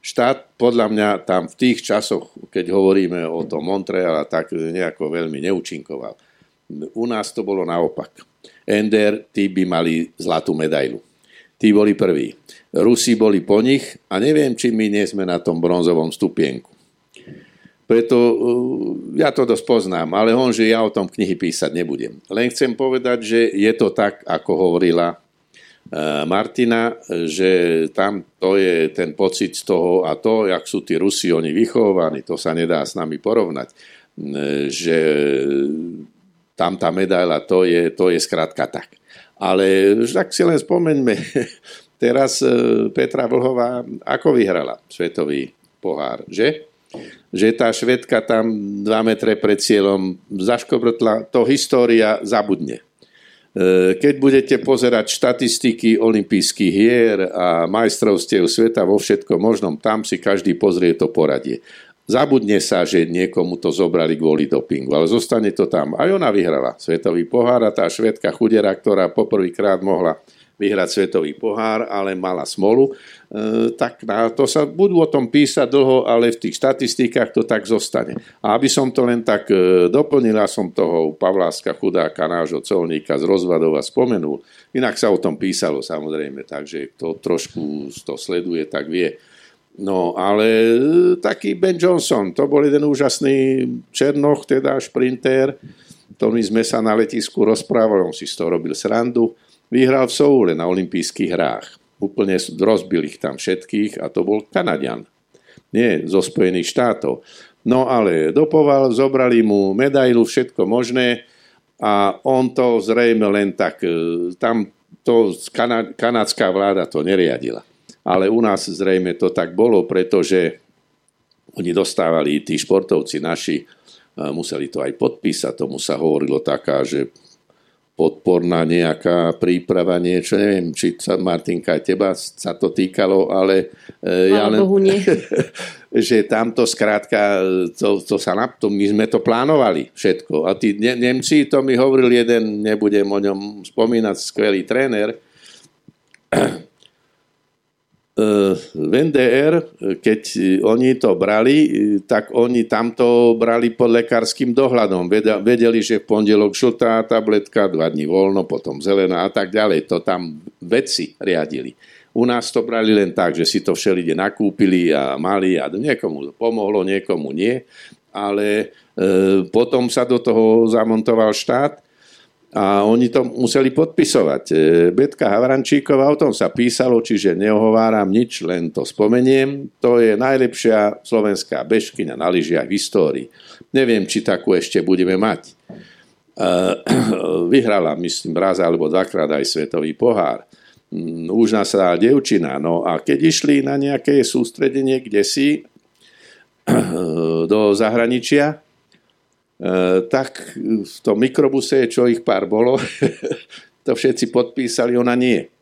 Štát podľa mňa tam v tých časoch, keď hovoríme o tom Montreal, tak nejako veľmi neúčinkoval. U nás to bolo naopak. Ender, tí by mali zlatú medailu. Tí boli prví. Rusi boli po nich a neviem, či my nie sme na tom bronzovom stupienku. Preto uh, ja to dosť poznám, ale on, že ja o tom knihy písať nebudem. Len chcem povedať, že je to tak, ako hovorila Eh, Martina, že tam to je ten pocit z toho a to, jak sú tí Rusi, oni vychovaní, to sa nedá s nami porovnať, eh, že tam tá medaila, to je, to je skrátka tak. Ale tak si len spomeňme, *laughs* teraz eh, Petra Vlhová ako vyhrala svetový pohár, že? Že tá švedka tam 2 metre pred cieľom zaškobrtla, to história zabudne E, keď budete pozerať štatistiky olympijských hier a majstrovstiev sveta vo všetkom možnom, tam si každý pozrie to poradie. Zabudne sa, že niekomu to zobrali kvôli dopingu, ale zostane to tam. Aj ona vyhrala svetový pohár a tá švedka chudera, ktorá poprvýkrát mohla vyhrať svetový pohár, ale mala smolu, e, tak na to sa budú o tom písať dlho, ale v tých štatistikách to tak zostane. A aby som to len tak e, doplnil, ja som toho Pavláska chudáka, nášho colníka z Rozvadova spomenul. Inak sa o tom písalo samozrejme, takže kto trošku to sleduje, tak vie. No, ale e, taký Ben Johnson, to bol jeden úžasný černoch, teda šprinter, ktorým sme sa na letisku rozprávali, on si z toho robil srandu Vyhral v Soule na olympijských hrách. Úplne rozbil ich tam všetkých a to bol Kanadian. Nie zo Spojených štátov. No ale dopoval, zobrali mu medailu, všetko možné a on to zrejme len tak, e, tam to kanadská vláda to neriadila. Ale u nás zrejme to tak bolo, pretože oni dostávali, tí športovci naši, e, museli to aj podpísať, tomu sa hovorilo taká, že podporná nejaká príprava, niečo, neviem, či sa, Martinka, aj teba sa to týkalo, ale e, ja len, Bohu nie. *laughs* že tamto skrátka, to, to sa na, to, my sme to plánovali všetko. A tí ne, Nemci, to mi hovoril jeden, nebudem o ňom spomínať, skvelý tréner, v NDR, keď oni to brali, tak oni tamto brali pod lekárským dohľadom. Vedeli, že v pondelok žltá tabletka, dva dní voľno, potom zelená a tak ďalej. To tam vedci riadili. U nás to brali len tak, že si to všelide nakúpili a mali a niekomu pomohlo, niekomu nie. Ale e, potom sa do toho zamontoval štát a oni to museli podpisovať. E, Betka Havrančíková, o tom sa písalo, čiže neohováram nič, len to spomeniem. To je najlepšia slovenská bežkyňa na lyžiach v histórii. Neviem, či takú ešte budeme mať. *clears throat* vyhrala, myslím, raz alebo dvakrát aj svetový pohár. Mm, už nás sa devčina. No a keď išli na nejaké sústredenie kde si *clears throat* do zahraničia, tak v tom mikrobuse, čo ich pár bolo, *laughs* to všetci podpísali, ona nie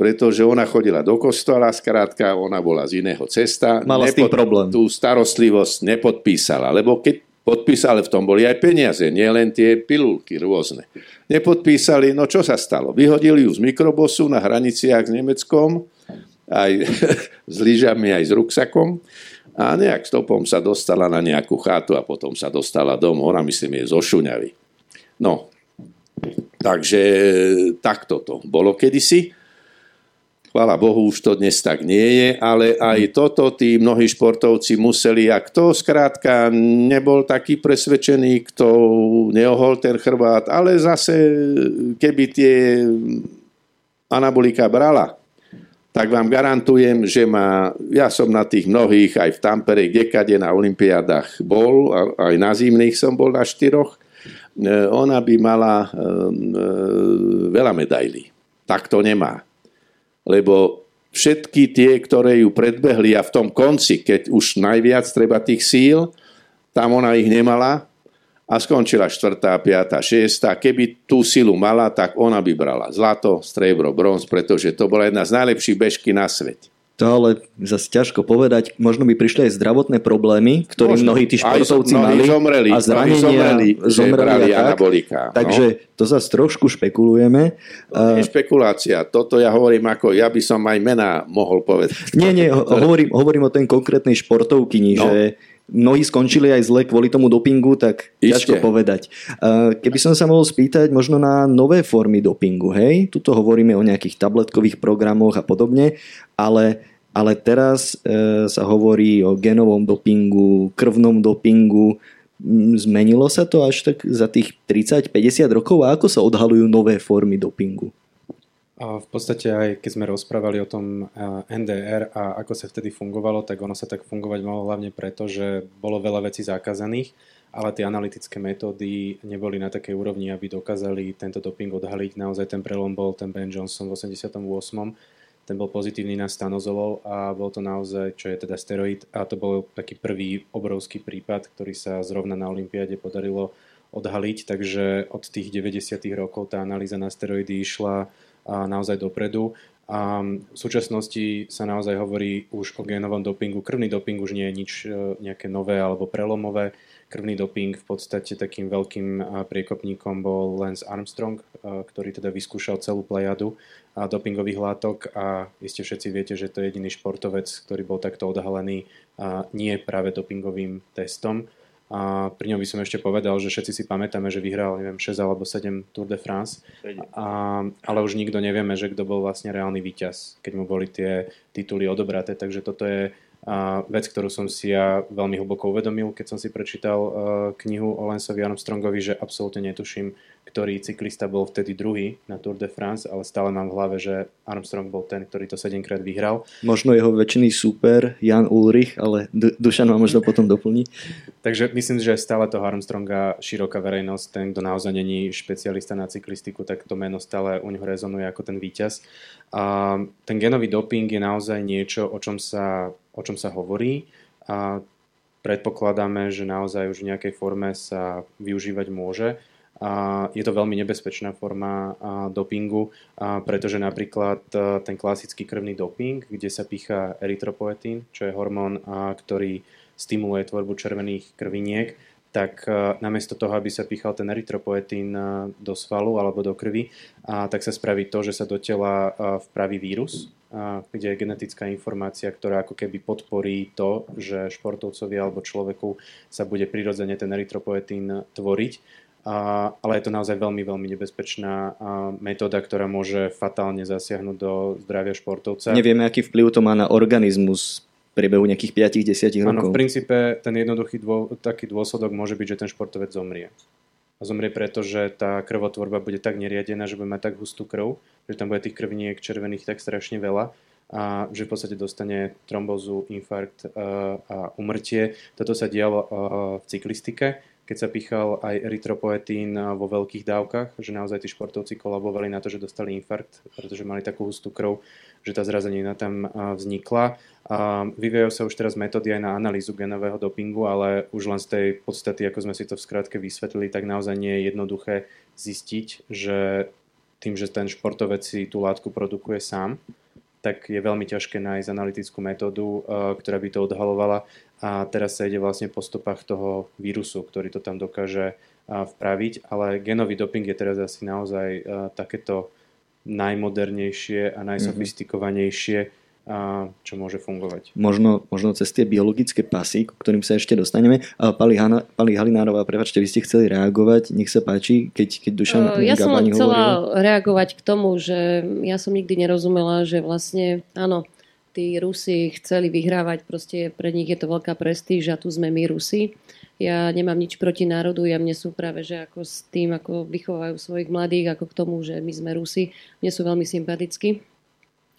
pretože ona chodila do kostola, skrátka ona bola z iného cesta. Mala Nepod, s tým problém. Tú starostlivosť nepodpísala, lebo keď podpísali, v tom boli aj peniaze, nie len tie pilulky rôzne. Nepodpísali, no čo sa stalo? Vyhodili ju z mikrobosu na hraniciach s Nemeckom, aj *laughs* s lyžami, aj s ruksakom a nejak stopom sa dostala na nejakú chátu a potom sa dostala domov. Ona, myslím, je zo. No, takže takto to bolo kedysi. Chvála Bohu, už to dnes tak nie je, ale aj toto tí mnohí športovci museli, a kto skrátka nebol taký presvedčený, kto neohol ten chrbát, ale zase keby tie anabolika brala, tak vám garantujem, že má, ja som na tých mnohých, aj v Tampere, kdekade na Olympiádach bol, aj na zimných som bol na štyroch, e, ona by mala e, e, veľa medailí. Tak to nemá lebo všetky tie, ktoré ju predbehli a v tom konci, keď už najviac treba tých síl, tam ona ich nemala a skončila 4., 5., 6. Keby tú silu mala, tak ona by brala zlato, striebro, bronz, pretože to bola jedna z najlepších bežky na svete. To ale zase ťažko povedať. Možno by prišli aj zdravotné problémy, ktoré mnohí tí športovci mali. Zomreli, a zranenia zomreli, zomreli a tak. Anabolika, no. Takže to zase trošku špekulujeme. To je špekulácia. Toto ja hovorím ako, ja by som aj mená mohol povedať. Nie, nie, *laughs* hovorím, hovorím o ten konkrétnej športovkyni, no. že mnohí skončili aj zle kvôli tomu dopingu, tak ťažko povedať. Keby som sa mohol spýtať možno na nové formy dopingu, hej? Tuto hovoríme o nejakých tabletkových programoch a podobne, ale ale teraz e, sa hovorí o genovom dopingu, krvnom dopingu. Zmenilo sa to až tak za tých 30-50 rokov a ako sa odhalujú nové formy dopingu? V podstate aj keď sme rozprávali o tom NDR a ako sa vtedy fungovalo, tak ono sa tak fungovať mohlo hlavne preto, že bolo veľa vecí zakázaných, ale tie analytické metódy neboli na takej úrovni, aby dokázali tento doping odhaliť. Naozaj ten prelom bol ten Ben Johnson v 88 ten bol pozitívny na stanozolol a bol to naozaj, čo je teda steroid a to bol taký prvý obrovský prípad, ktorý sa zrovna na Olympiáde podarilo odhaliť, takže od tých 90. rokov tá analýza na steroidy išla naozaj dopredu a v súčasnosti sa naozaj hovorí už o génovom dopingu. Krvný doping už nie je nič e, nejaké nové alebo prelomové. Krvný doping v podstate takým veľkým priekopníkom bol Lance Armstrong, e, ktorý teda vyskúšal celú plejadu dopingových látok a iste všetci viete, že to je jediný športovec, ktorý bol takto odhalený nie práve dopingovým testom. A pri ňom by som ešte povedal, že všetci si pamätáme, že vyhral neviem, 6 alebo 7 Tour de France, a, ale už nikto nevieme, že kto bol vlastne reálny víťaz, keď mu boli tie tituly odobraté. Takže toto je a vec, ktorú som si ja veľmi hlboko uvedomil, keď som si prečítal uh, knihu o Lanceovi Armstrongovi, že absolútne netuším, ktorý cyklista bol vtedy druhý na Tour de France, ale stále mám v hlave, že Armstrong bol ten, ktorý to 7 krát vyhral. Možno jeho väčšiný super Jan Ulrich, ale du- Dušan ma možno potom doplní. *laughs* Takže myslím, že stále toho Armstronga široká verejnosť, ten, kto naozaj není špecialista na cyklistiku, tak to meno stále u neho rezonuje ako ten víťaz. A ten genový doping je naozaj niečo, o čom sa, o čom sa hovorí. A predpokladáme, že naozaj už v nejakej forme sa využívať môže je to veľmi nebezpečná forma dopingu, pretože napríklad ten klasický krvný doping, kde sa pícha erytropoetín, čo je hormón, ktorý stimuluje tvorbu červených krviniek, tak namiesto toho, aby sa píchal ten erytropoetín do svalu alebo do krvi, tak sa spraví to, že sa do tela vpraví vírus, kde je genetická informácia, ktorá ako keby podporí to, že športovcovi alebo človeku sa bude prirodzene ten erytropoetín tvoriť a, ale je to naozaj veľmi, veľmi nebezpečná a, metóda, ktorá môže fatálne zasiahnuť do zdravia športovca. Nevieme, aký vplyv to má na organizmus v priebehu nejakých 5-10 rokov. Áno, v princípe ten jednoduchý dô, taký dôsledok môže byť, že ten športovec zomrie. A zomrie preto, že tá krvotvorba bude tak neriadená, že bude mať tak hustú krv, že tam bude tých krviniek červených tak strašne veľa a že v podstate dostane trombozu, infarkt a umrtie. Toto sa dialo v cyklistike, keď sa pichal aj erytropoetín vo veľkých dávkach, že naozaj tí športovci kolabovali na to, že dostali infarkt, pretože mali takú hustú krv, že tá zrazenina tam vznikla. Vyvíjajú sa už teraz metódy aj na analýzu genového dopingu, ale už len z tej podstaty, ako sme si to v skratke vysvetlili, tak naozaj nie je jednoduché zistiť, že tým, že ten športovec si tú látku produkuje sám, tak je veľmi ťažké nájsť analytickú metódu, ktorá by to odhalovala. A teraz sa ide vlastne po stopách toho vírusu, ktorý to tam dokáže vpraviť, ale genový doping je teraz asi naozaj takéto najmodernejšie a najsofistikovanejšie, čo môže fungovať. Možno, možno cez tie biologické pasy, k ktorým sa ešte dostaneme. Pali, Hana, Pali Halinárová, prepačte, vy ste chceli reagovať, nech sa páči, keď, keď Dušan uh, Ja som chcela hovoril. reagovať k tomu, že ja som nikdy nerozumela, že vlastne, áno, tí Rusi chceli vyhrávať, proste pre nich je to veľká prestíž a tu sme my Rusi. Ja nemám nič proti národu, ja mne sú práve, že ako s tým, ako vychovajú svojich mladých, ako k tomu, že my sme Rusi, mne sú veľmi sympatickí,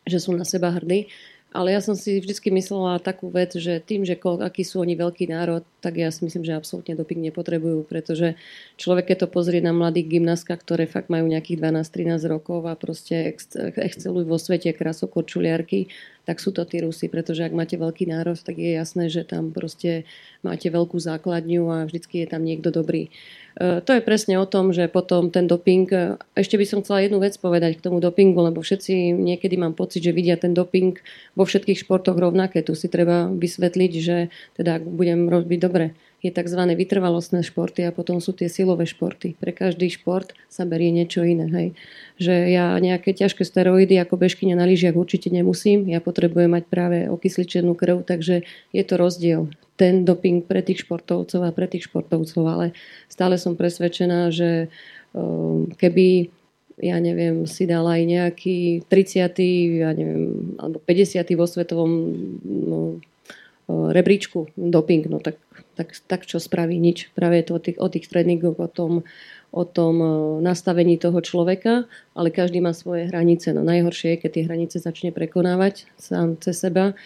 že sú na seba hrdí. Ale ja som si vždy myslela takú vec, že tým, že aký sú oni veľký národ, tak ja si myslím, že absolútne doping nepotrebujú, pretože človek, keď to pozrie na mladých gymnastkách, ktoré fakt majú nejakých 12-13 rokov a proste excelujú vo svete krasokorčuliarky, tak sú to tí Rusi, pretože ak máte veľký národ, tak je jasné, že tam proste máte veľkú základňu a vždycky je tam niekto dobrý. E, to je presne o tom, že potom ten doping, e, ešte by som chcela jednu vec povedať k tomu dopingu, lebo všetci niekedy mám pocit, že vidia ten doping vo všetkých športoch rovnaké. Tu si treba vysvetliť, že teda ak budem robiť dobre, je tzv. vytrvalostné športy a potom sú tie silové športy. Pre každý šport sa berie niečo iné. Hej. Že ja nejaké ťažké steroidy ako bežkyňa na lyžiach určite nemusím. Ja potrebujem mať práve okysličenú krv, takže je to rozdiel ten doping pre tých športovcov a pre tých športovcov, ale stále som presvedčená, že ehm, keby ja neviem, si dal aj nejaký 30. Ja neviem, alebo 50. vo svetovom no, rebríčku doping, no tak, tak, tak čo spraví? Nič. Práve je to o tých, o tých tréningoch, o tom, o tom nastavení toho človeka, ale každý má svoje hranice. No najhoršie je, keď tie hranice začne prekonávať sám cez seba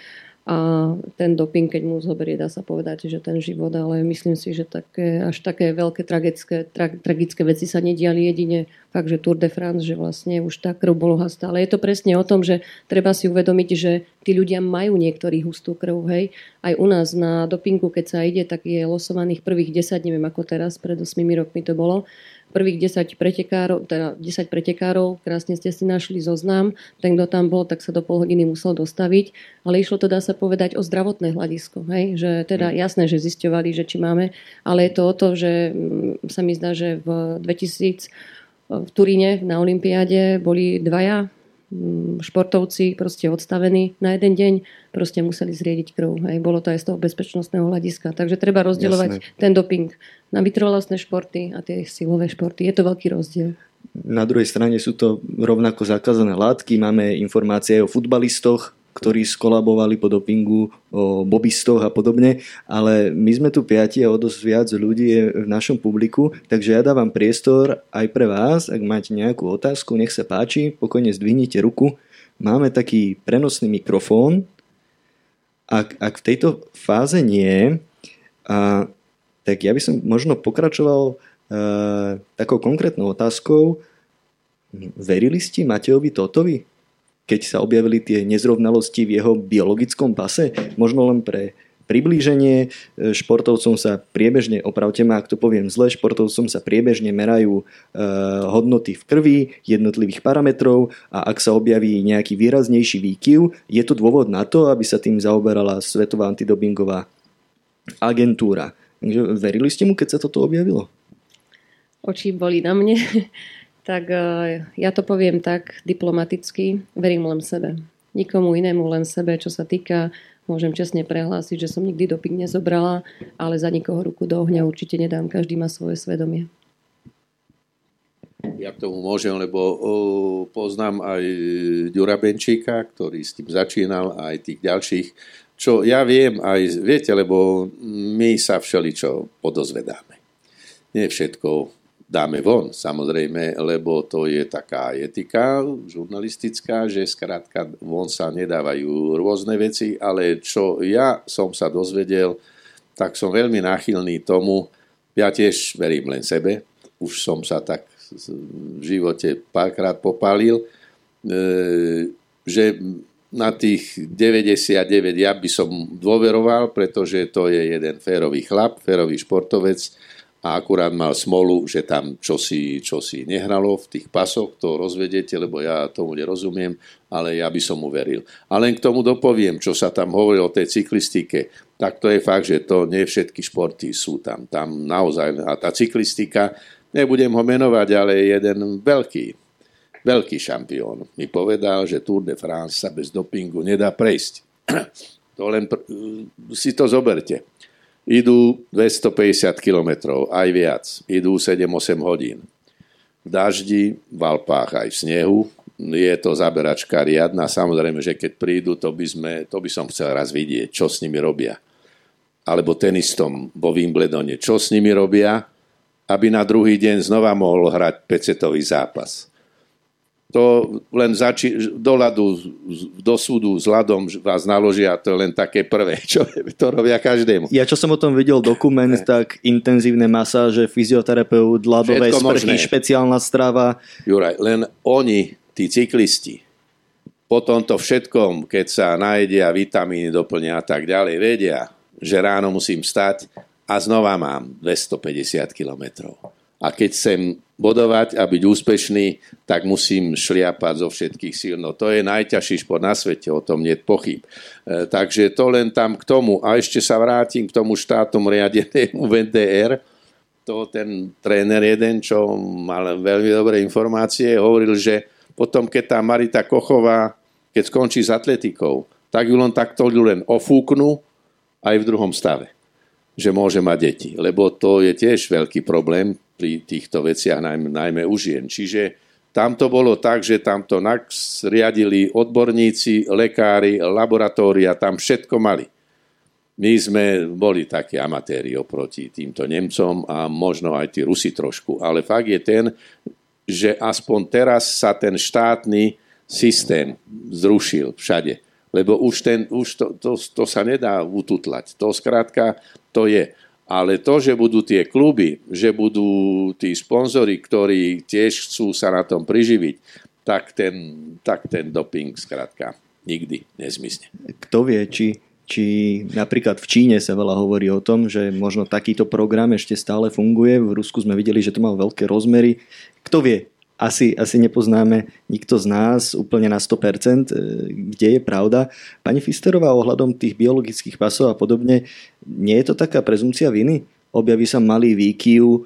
a ten doping, keď mu zoberie, dá sa povedať, že ten život, ale myslím si, že také, až také veľké tragické, tra, tragické veci sa nediali jedine fakt, že Tour de France, že vlastne už tá krv bolohastá. Ale je to presne o tom, že treba si uvedomiť, že tí ľudia majú niektorí hustú krv, hej. Aj u nás na dopingu, keď sa ide, tak je losovaných prvých 10, neviem ako teraz, pred 8 rokmi to bolo, prvých 10 pretekárov, teda 10 pretekárov, krásne ste si našli zoznam, ten, kto tam bol, tak sa do pol hodiny musel dostaviť, ale išlo to, dá sa povedať, o zdravotné hľadisko, hej? že teda mm. jasné, že zisťovali, že či máme, ale je to o to, že mm, sa mi zdá, že v 2000 v Turíne na Olympiáde boli dvaja športovci proste odstavení na jeden deň, proste museli zriediť krv. Hej. Bolo to aj z toho bezpečnostného hľadiska. Takže treba rozdielovať Jasné. ten doping na vytrvalostné športy a tie silové športy. Je to veľký rozdiel. Na druhej strane sú to rovnako zakázané látky. Máme informácie o futbalistoch, ktorí skolabovali po dopingu, o bobistoch a podobne, ale my sme tu piati a o dosť viac ľudí je v našom publiku, takže ja dávam priestor aj pre vás, ak máte nejakú otázku, nech sa páči, pokojne zdvihnite ruku. Máme taký prenosný mikrofón, ak, ak v tejto fáze nie, a, tak ja by som možno pokračoval e, takou konkrétnou otázkou. Verili ste Matejovi Totovi? Keď sa objavili tie nezrovnalosti v jeho biologickom pase? Možno len pre priblíženie. E, športovcom sa priebežne, opravte ma, ak to poviem zle, športovcom sa priebežne merajú e, hodnoty v krvi jednotlivých parametrov a ak sa objaví nejaký výraznejší výkyv, je to dôvod na to, aby sa tým zaoberala Svetová antidopingová agentúra. Takže verili ste mu, keď sa toto objavilo? Oči boli na mne tak e, ja to poviem tak diplomaticky, verím len sebe. Nikomu inému, len sebe, čo sa týka, môžem čestne prehlásiť, že som nikdy doping nezobrala, ale za nikoho ruku do ohňa určite nedám, každý má svoje svedomie. Ja k tomu môžem, lebo poznám aj Ďura Benčíka, ktorý s tým začínal, aj tých ďalších, čo ja viem aj, viete, lebo my sa všeličo podozvedáme. Nie všetko dáme von, samozrejme, lebo to je taká etika žurnalistická, že skrátka von sa nedávajú rôzne veci, ale čo ja som sa dozvedel, tak som veľmi náchylný tomu, Ja tiež verím len sebe. Už som sa tak v živote párkrát popálil, e, že na tých 99 ja by som dôveroval, pretože to je jeden férový chlap, férový športovec a akurát mal smolu, že tam čosi, čosi nehralo v tých pasoch, to rozvedete, lebo ja tomu nerozumiem, ale ja by som mu veril. A len k tomu dopoviem, čo sa tam hovorí o tej cyklistike, tak to je fakt, že to nie všetky športy sú tam. Tam naozaj, a tá cyklistika, nebudem ho menovať, ale je jeden veľký, veľký šampión mi povedal, že Tour de France sa bez dopingu nedá prejsť. *clears throat* To len si to zoberte. Idú 250 km, aj viac. Idú 7-8 hodín. V daždi, v Alpách aj v snehu. Je to zaberačka riadna. Samozrejme, že keď prídu, to by, sme, to by som chcel raz vidieť, čo s nimi robia. Alebo tenistom vo Wimbledone, čo s nimi robia, aby na druhý deň znova mohol hrať pecetový zápas. To len zači- do ľadu, do súdu s ľadom vás naložia, to je len také prvé, *laughs* čo to robia každému. Ja čo som o tom videl dokument, tak intenzívne masáže, fyzioterapeut, ľadové Všetko sprchy, možné. špeciálna strava. Juraj, len oni, tí cyklisti, po tomto všetkom, keď sa najedia, vitamíny doplnia a tak ďalej, vedia, že ráno musím stať a znova mám 250 kilometrov. A keď chcem bodovať a byť úspešný, tak musím šliapať zo všetkých síl. No to je najťažší šport na svete, o tom nie je pochyb. E, takže to len tam k tomu. A ešte sa vrátim k tomu štátom riadenému *laughs* VDR. To ten tréner jeden, čo mal veľmi dobré informácie, hovoril, že potom, keď tá Marita Kochová, keď skončí s atletikou, tak ju len takto len ofúknú aj v druhom stave že môže mať deti. Lebo to je tiež veľký problém pri týchto veciach, najmä, najmä u žien. Čiže tam to bolo tak, že tam to riadili odborníci, lekári, laboratória, tam všetko mali. My sme boli takí amatéri oproti týmto Nemcom a možno aj tí Rusi trošku. Ale fakt je ten, že aspoň teraz sa ten štátny systém zrušil všade. Lebo už, ten, už to, to, to sa nedá ututlať. To skrátka to je. Ale to, že budú tie kluby, že budú tí sponzory, ktorí tiež chcú sa na tom priživiť, tak ten, tak ten doping skrátka nikdy nezmizne. Kto vie, či, či napríklad v Číne sa veľa hovorí o tom, že možno takýto program ešte stále funguje. V Rusku sme videli, že to mal veľké rozmery. Kto vie, asi, asi nepoznáme nikto z nás úplne na 100%, e, kde je pravda. Pani Fisterová ohľadom tých biologických pasov a podobne, nie je to taká prezumcia viny? Objaví sa malý výkyv e,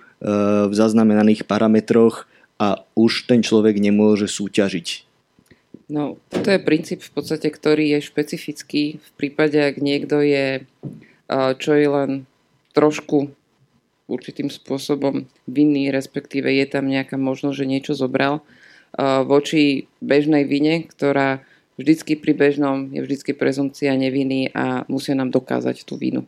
v zaznamenaných parametroch a už ten človek nemôže súťažiť. No, to je princíp v podstate, ktorý je špecifický v prípade, ak niekto je, e, čo je len trošku určitým spôsobom vinný, respektíve je tam nejaká možnosť, že niečo zobral voči bežnej vine, ktorá vždycky pri bežnom je vždycky prezumcia neviny a musia nám dokázať tú vinu.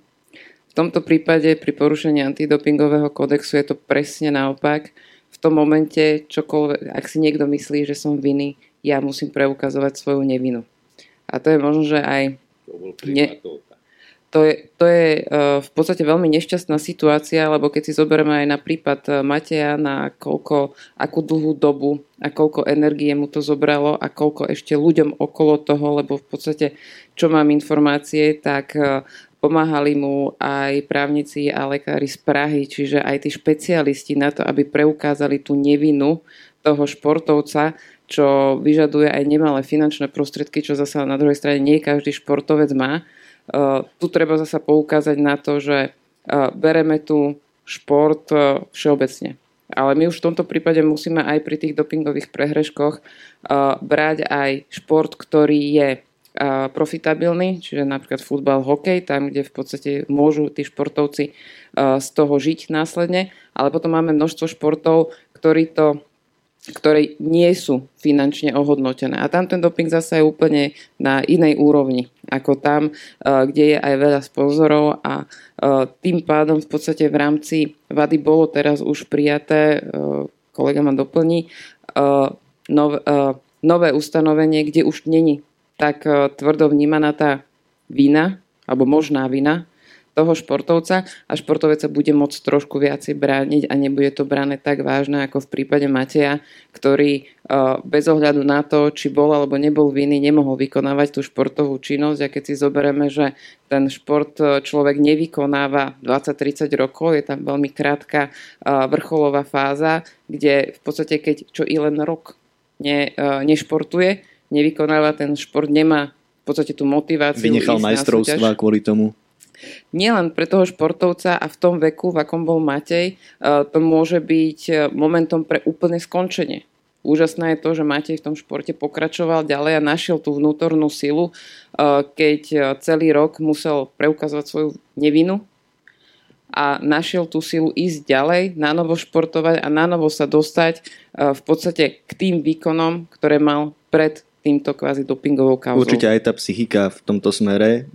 V tomto prípade pri porušení antidopingového kódexu je to presne naopak. V tom momente, čokoľvek, ak si niekto myslí, že som vinný, ja musím preukazovať svoju nevinu. A to je možno, že aj... To bol ne, to je, to je uh, v podstate veľmi nešťastná situácia, lebo keď si zoberieme aj na prípad uh, Mateja, na koľko, akú dlhú dobu a koľko energie mu to zobralo a koľko ešte ľuďom okolo toho, lebo v podstate, čo mám informácie, tak uh, pomáhali mu aj právnici a lekári z Prahy, čiže aj tí špecialisti na to, aby preukázali tú nevinu toho športovca, čo vyžaduje aj nemalé finančné prostriedky, čo zase na druhej strane nie každý športovec má. Eh, tu treba zasa poukázať na to, že eh, bereme tu šport eh, všeobecne. Ale my už v tomto prípade musíme aj pri tých dopingových prehreškoch brať aj šport, ktorý je profitabilný, čiže napríklad futbal, hokej, tam, kde v podstate môžu tí športovci z toho žiť následne, ale potom máme množstvo športov, ktorí to ktoré nie sú finančne ohodnotené. A tam ten doping zase je úplne na inej úrovni, ako tam, eh, kde je aj veľa sponzorov a eh, tým pádom v podstate v rámci vady bolo teraz už prijaté, eh, kolega ma doplní, nové, ustanovenie, kde už není tak tvrdo vnímaná tá vina, alebo možná vina toho športovca a športovec sa bude môcť trošku viacej brániť a nebude to brané tak vážne ako v prípade Mateja, ktorý bez ohľadu na to, či bol alebo nebol vinný, nemohol vykonávať tú športovú činnosť a keď si zoberieme, že ten šport človek nevykonáva 20-30 rokov, je tam veľmi krátka vrcholová fáza, kde v podstate keď čo i len rok ne, nešportuje, nevykonáva ten šport, nemá v podstate tú motiváciu. Vynechal majstrovstva kvôli tomu nielen pre toho športovca a v tom veku, v akom bol Matej, eh, to môže byť eh, momentom pre úplné skončenie. Úžasné je to, že Matej v tom športe pokračoval ďalej a našiel tú vnútornú silu, eh, keď celý rok musel preukazovať svoju nevinu a našiel tú silu ísť ďalej, na novo športovať a na novo sa dostať v podstate k tým výkonom, ktoré mal pred týmto kvázi dopingovou kauzou. Určite aj tá psychika v tomto smere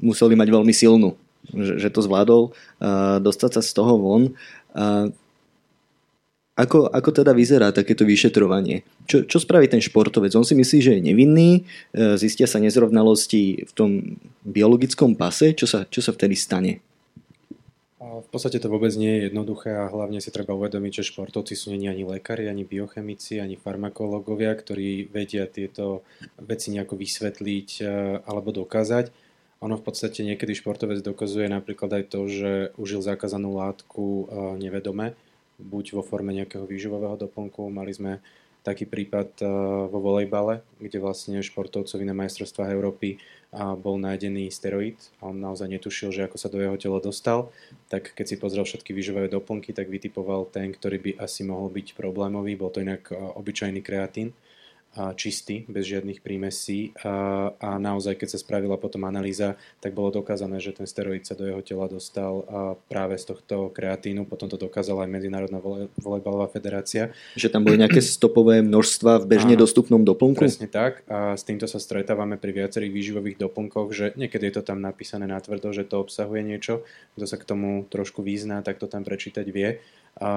museli mať veľmi silnú, že, že to zvládol uh, dostať sa z toho von. Uh, ako, ako teda vyzerá takéto vyšetrovanie? Čo, čo spraví ten športovec? On si myslí, že je nevinný, zistia sa nezrovnalosti v tom biologickom pase, čo sa, čo sa vtedy stane? V podstate to vôbec nie je jednoduché a hlavne si treba uvedomiť, že športovci sú nie ani lekári, ani biochemici, ani farmakológovia, ktorí vedia tieto veci nejako vysvetliť e, alebo dokázať. Ono v podstate niekedy športovec dokazuje napríklad aj to, že užil zakázanú látku e, nevedome, buď vo forme nejakého výživového doplnku. Mali sme taký prípad e, vo volejbale, kde vlastne športovcovi na majstrovstvách Európy a bol nájdený steroid a on naozaj netušil, že ako sa do jeho tela dostal, tak keď si pozrel všetky výživové doplnky, tak vytipoval ten, ktorý by asi mohol byť problémový, bol to inak obyčajný kreatín čistý, bez žiadnych prímesí. A, naozaj, keď sa spravila potom analýza, tak bolo dokázané, že ten steroid sa do jeho tela dostal práve z tohto kreatínu, potom to dokázala aj Medzinárodná volejbalová federácia. Že tam boli nejaké *clears throat* stopové množstva v bežne a, dostupnom doplnku? Presne tak. A s týmto sa stretávame pri viacerých výživových doplnkoch, že niekedy je to tam napísané natvrdo, že to obsahuje niečo, kto sa k tomu trošku význá, tak to tam prečítať vie a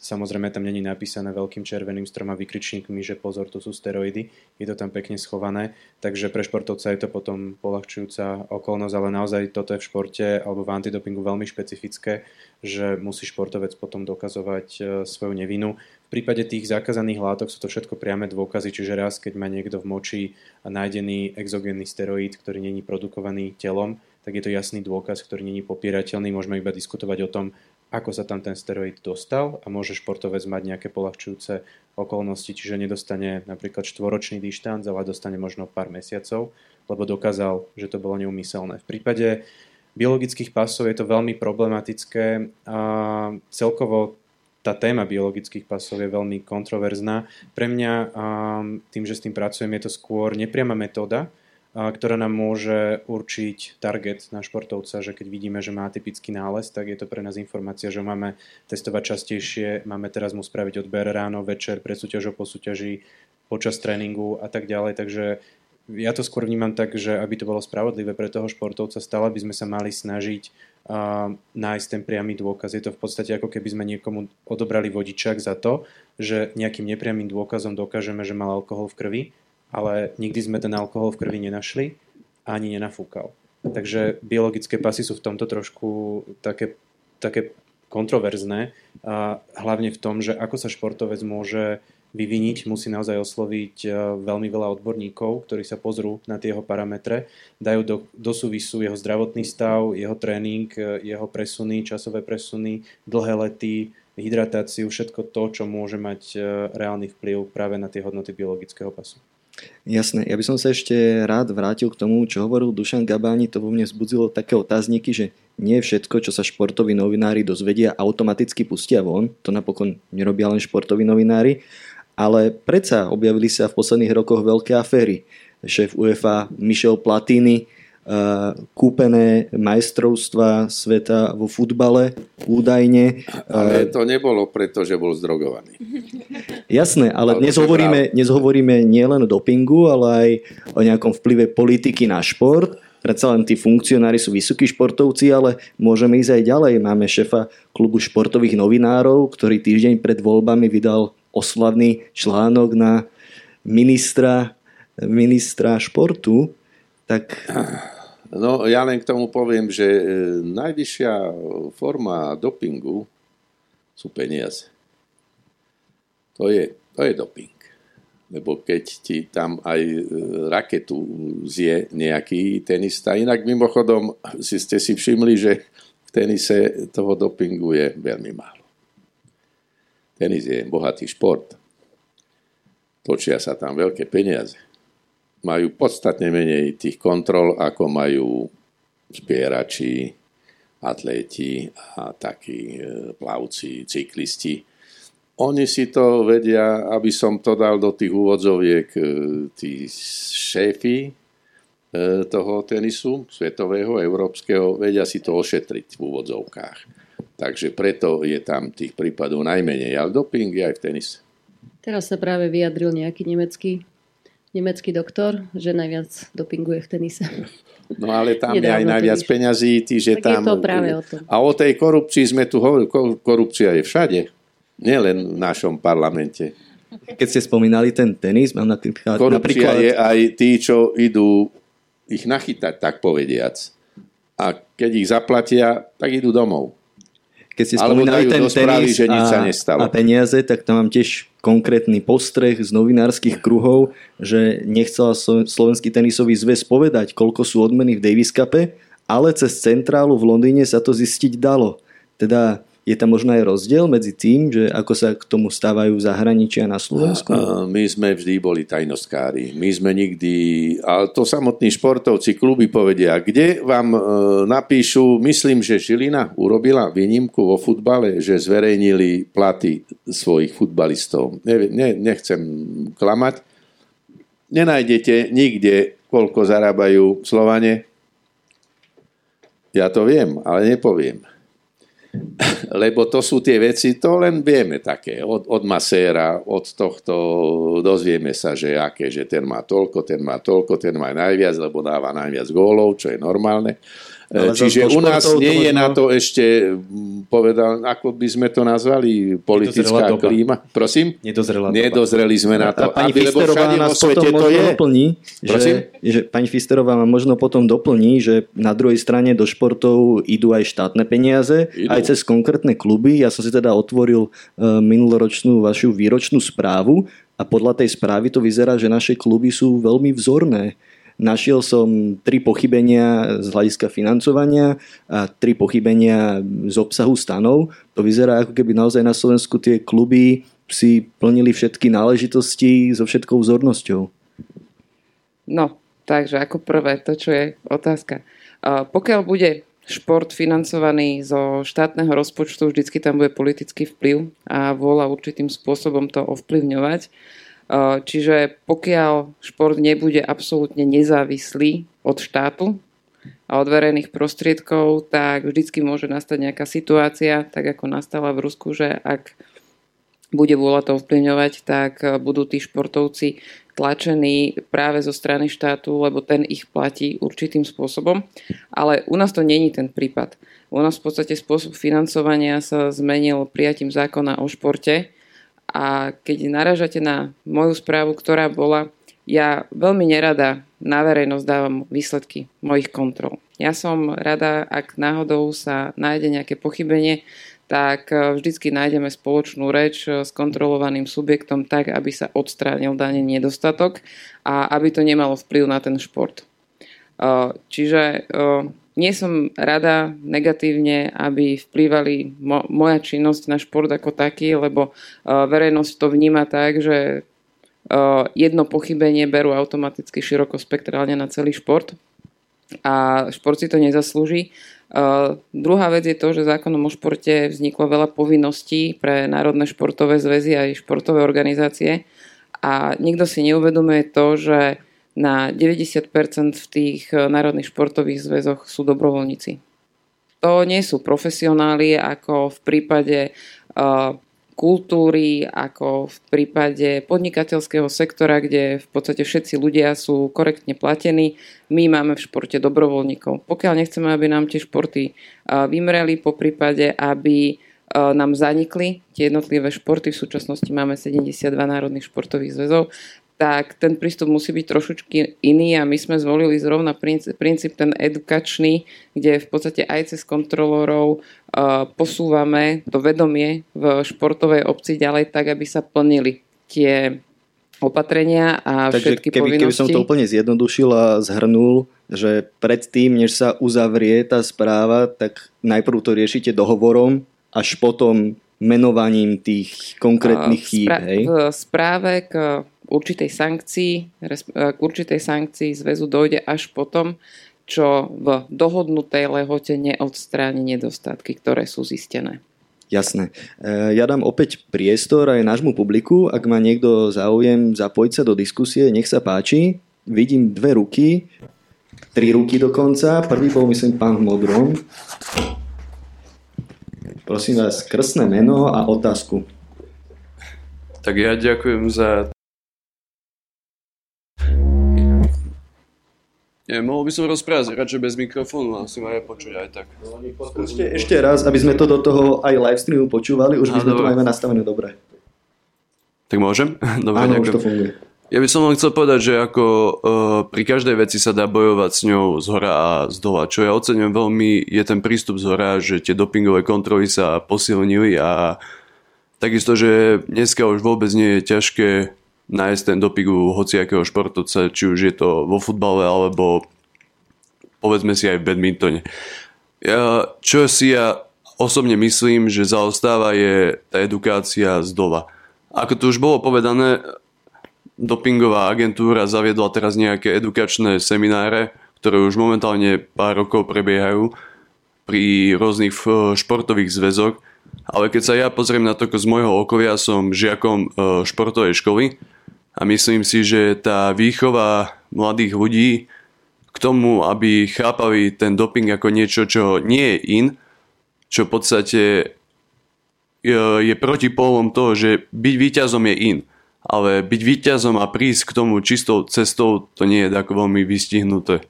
samozrejme tam není napísané veľkým červeným stroma vykričníkmi, že pozor, to sú steroidy. Je to tam pekne schované, takže pre športovca je to potom polahčujúca okolnosť, ale naozaj toto je v športe alebo v antidopingu veľmi špecifické, že musí športovec potom dokazovať e, svoju nevinu. V prípade tých zakázaných látok sú to všetko priame dôkazy, čiže raz, keď má niekto v moči nájdený exogénny steroid, ktorý není produkovaný telom, tak je to jasný dôkaz, ktorý není popierateľný. Môžeme iba diskutovať o tom, ako sa tam ten steroid dostal a môže športovec mať nejaké polahčujúce okolnosti, čiže nedostane napríklad štvoročný dištanc, ale dostane možno pár mesiacov, lebo dokázal, že to bolo neumyselné. V prípade biologických pasov je to veľmi problematické a celkovo tá téma biologických pasov je veľmi kontroverzná. Pre mňa tým, že s tým pracujem, je to skôr nepriama metóda, ktorá nám môže určiť target na športovca, že keď vidíme, že má typický nález, tak je to pre nás informácia, že máme testovať častejšie, máme teraz mu spraviť odber ráno, večer, pred súťažou, po súťaži, počas tréningu a tak ďalej. Takže ja to skôr vnímam tak, že aby to bolo spravodlivé pre toho športovca, stále by sme sa mali snažiť uh, nájsť ten priamy dôkaz. Je to v podstate ako keby sme niekomu odobrali vodičák za to, že nejakým nepriamým dôkazom dokážeme, že mal alkohol v krvi ale nikdy sme ten alkohol v krvi nenašli a ani nenafúkal. Takže biologické pasy sú v tomto trošku také, také kontroverzné, a hlavne v tom, že ako sa športovec môže vyviniť, musí naozaj osloviť e, veľmi veľa odborníkov, ktorí sa pozrú na tie jeho parametre, dajú do, do súvisu jeho zdravotný stav, jeho tréning, e, jeho presuny, časové presuny, dlhé lety, hydratáciu, všetko to, čo môže mať e, reálny vplyv práve na tie hodnoty biologického pasu. Jasné, ja by som sa ešte rád vrátil k tomu, čo hovoril Dušan Gabáni, to vo mne vzbudzilo také otázniky, že nie všetko, čo sa športoví novinári dozvedia, automaticky pustia von, to napokon nerobia len športoví novinári, ale predsa objavili sa v posledných rokoch veľké aféry. Šéf UEFA Michel Platini kúpené majstrovstva sveta vo futbale údajne. Ale to nebolo preto, že bol zdrogovaný. Jasné, ale, ale dnes, hovoríme, dnes hovoríme nielen o dopingu, ale aj o nejakom vplyve politiky na šport. Predsa len tí funkcionári sú vysokí športovci, ale môžeme ísť aj ďalej. Máme šefa klubu športových novinárov, ktorý týždeň pred voľbami vydal oslavný článok na ministra, ministra športu. Tak No, ja len k tomu poviem, že e, najvyššia forma dopingu sú peniaze. To je, to je doping. Lebo keď ti tam aj e, raketu zje nejaký tenista. Inak mimochodom si ste si všimli, že v tenise toho dopingu je veľmi málo. Tenis je bohatý šport. Točia sa tam veľké peniaze majú podstatne menej tých kontrol, ako majú zbierači, atléti a takí e, plavci, cyklisti. Oni si to vedia, aby som to dal do tých úvodzoviek, e, tí šéfy e, toho tenisu, svetového, európskeho, vedia si to ošetriť v úvodzovkách. Takže preto je tam tých prípadov najmenej. Ale doping je aj v tenise. Teraz sa práve vyjadril nejaký nemecký nemecký doktor, že najviac dopinguje v tenise. No ale tam je aj najviac vidíš. peňazí, že tak tam... Je to práve o tom. A o tej korupcii sme tu hovorili, korupcia je všade, nielen v našom parlamente. Keď ste spomínali ten tenis, mám napríklad... Korupcia napríklad... je aj tí, čo idú ich nachytať, tak povediac. A keď ich zaplatia, tak idú domov. Keď ste spomínali ten správy, tenis že nič sa nestalo. a peniaze, tak tam mám tiež konkrétny postreh z novinárskych kruhov, že nechcela Slovenský tenisový zväz povedať, koľko sú odmeny v Davis Cupe, ale cez centrálu v Londýne sa to zistiť dalo. Teda je tam možno aj rozdiel medzi tým, že ako sa k tomu stávajú zahraničia na Slovensku? My sme vždy boli tajnoskári. My sme nikdy... Ale to samotní športovci, kluby povedia, kde vám e, napíšu, myslím, že Žilina urobila výnimku vo futbale, že zverejnili platy svojich futbalistov. Ne, ne, nechcem klamať. Nenájdete nikde, koľko zarábajú Slovane. Ja to viem, ale nepoviem lebo to sú tie veci, to len vieme také, od, od maséra, od tohto dozvieme sa, že aké, že ten má toľko, ten má toľko, ten má najviac, lebo dáva najviac gólov, čo je normálne. Ale Čiže u nás nie je na to ešte, povedal, ako by sme to nazvali, politická klíma. Prosím? Nedozrela Nedozreli sme na to. A pani aby, Fisterová nás potom možno je. doplní, že, že pani Fisterová ma možno potom doplní, že na druhej strane do športov idú aj štátne peniaze, idú. aj cez konkrétne kluby. Ja som si teda otvoril uh, minuloročnú vašu výročnú správu a podľa tej správy to vyzerá, že naše kluby sú veľmi vzorné Našiel som tri pochybenia z hľadiska financovania a tri pochybenia z obsahu stanov. To vyzerá ako keby naozaj na Slovensku tie kluby si plnili všetky náležitosti so všetkou vzornosťou. No, takže ako prvé, to čo je otázka. Pokiaľ bude šport financovaný zo štátneho rozpočtu, vždycky tam bude politický vplyv a vôľa určitým spôsobom to ovplyvňovať. Čiže pokiaľ šport nebude absolútne nezávislý od štátu a od verejných prostriedkov, tak vždycky môže nastať nejaká situácia, tak ako nastala v Rusku, že ak bude vôľa to ovplyvňovať, tak budú tí športovci tlačení práve zo strany štátu, lebo ten ich platí určitým spôsobom. Ale u nás to není ten prípad. U nás v podstate spôsob financovania sa zmenil prijatím zákona o športe, a keď naražate na moju správu, ktorá bola, ja veľmi nerada na verejnosť dávam výsledky mojich kontrol. Ja som rada, ak náhodou sa nájde nejaké pochybenie, tak e, vždycky nájdeme spoločnú reč e, s kontrolovaným subjektom tak, aby sa odstránil daný nedostatok a aby to nemalo vplyv na ten šport. E, čiže nie som rada negatívne, aby vplývali mo- moja činnosť na šport ako taký, lebo uh, verejnosť to vníma tak, že uh, jedno pochybenie berú automaticky širokospektrálne na celý šport a šport si to nezaslúži. Uh, druhá vec je to, že zákonom o športe vzniklo veľa povinností pre národné športové zväzy aj športové organizácie a nikto si neuvedomuje to, že na 90% v tých eh, národných športových zväzoch sú dobrovoľníci. To nie sú profesionáli ako v prípade uh, kultúry, ako v prípade podnikateľského sektora, kde v podstate všetci ľudia sú korektne platení. My máme v športe dobrovoľníkov. Pokiaľ nechceme, aby nám tie športy uh, vymreli, po prípade, aby nám zanikli tie jednotlivé športy. V súčasnosti máme 72 národných športových zväzov tak ten prístup musí byť trošičky iný a my sme zvolili zrovna princíp, princíp ten edukačný, kde v podstate aj cez kontrolorov uh, posúvame to vedomie v športovej obci ďalej tak, aby sa plnili tie opatrenia a Takže všetky keby, povinnosti. keby som to úplne zjednodušil a zhrnul, že predtým, než sa uzavrie tá správa, tak najprv to riešite dohovorom, až potom menovaním tých konkrétnych chýb. Spra-? V správe k určitej sankcii, k určitej sankcii zväzu dojde až potom, čo v dohodnutej lehote neodstráni nedostatky, ktoré sú zistené. Jasné. E, ja dám opäť priestor aj nášmu publiku. Ak má niekto záujem zapojiť sa do diskusie, nech sa páči. Vidím dve ruky, tri ruky dokonca. Prvý bol, myslím, pán v modrom. Prosím vás, krstné meno a otázku. Tak ja ďakujem za Nie, mohol by som rozprávať radšej bez mikrofónu, asi ma aj počuť aj tak. Ešte, ešte raz, aby sme to do toho aj live streamu počúvali, už by sme to majme nastavené dobre. Tak môžem? *laughs* Dobre, Áno, už to funguje. Ja by som len chcel povedať, že ako uh, pri každej veci sa dá bojovať s ňou z hora a z dola. Čo ja ocenujem veľmi je ten prístup z hora, že tie dopingové kontroly sa posilnili a takisto, že dneska už vôbec nie je ťažké nájsť ten doping u hociakého športovca, či už je to vo futbale alebo povedzme si aj v badmintone. Čo si ja osobne myslím, že zaostáva je tá edukácia z dola. Ako tu už bolo povedané, dopingová agentúra zaviedla teraz nejaké edukačné semináre, ktoré už momentálne pár rokov prebiehajú pri rôznych športových zväzoch. Ale keď sa ja pozriem na to, z môjho okolia som žiakom športovej školy a myslím si, že tá výchova mladých ľudí k tomu, aby chápali ten doping ako niečo, čo nie je in, čo v podstate je, je proti polom toho, že byť víťazom je in. Ale byť víťazom a prísť k tomu čistou cestou, to nie je tak veľmi vystihnuté.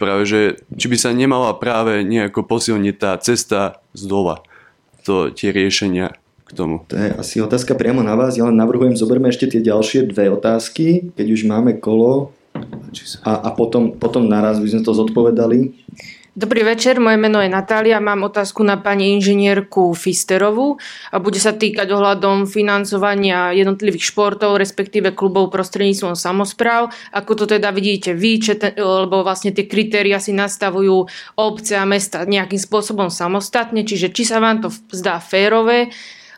Práve, že či by sa nemala práve nejako posilniť tá cesta z dola, to tie riešenia k tomu. To je asi otázka priamo na vás. Ja len navrhujem, zoberme ešte tie ďalšie dve otázky, keď už máme kolo a, a potom, potom naraz by sme to zodpovedali. Dobrý večer, moje meno je Natália, mám otázku na pani inžinierku Fisterovú a bude sa týkať ohľadom financovania jednotlivých športov, respektíve klubov prostredníctvom samozpráv. Ako to teda vidíte vy, ten, lebo vlastne tie kritéria si nastavujú obce a mesta nejakým spôsobom samostatne, čiže či sa vám to zdá férové,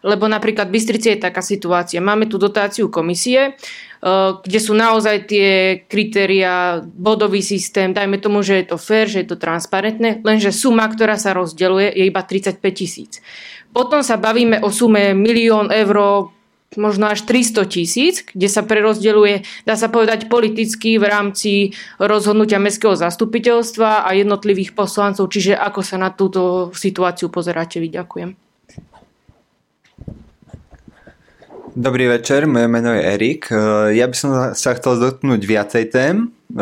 lebo napríklad v Bystrici je taká situácia. Máme tu dotáciu komisie, eh, kde sú naozaj tie kritéria, bodový systém, dajme tomu, že je to fér, že je to transparentné, lenže suma, ktorá sa rozdeľuje, je iba 35 tisíc. Potom sa bavíme o sume milión eur, možno až 300 tisíc, kde sa prerozdeľuje, dá sa povedať, politicky v rámci rozhodnutia mestského zastupiteľstva a jednotlivých poslancov. Čiže ako sa na túto situáciu pozeráte vy? Ďakujem. Dobrý večer, moje meno je Erik. E, ja by som sa chcel dotknúť viacej tém. E,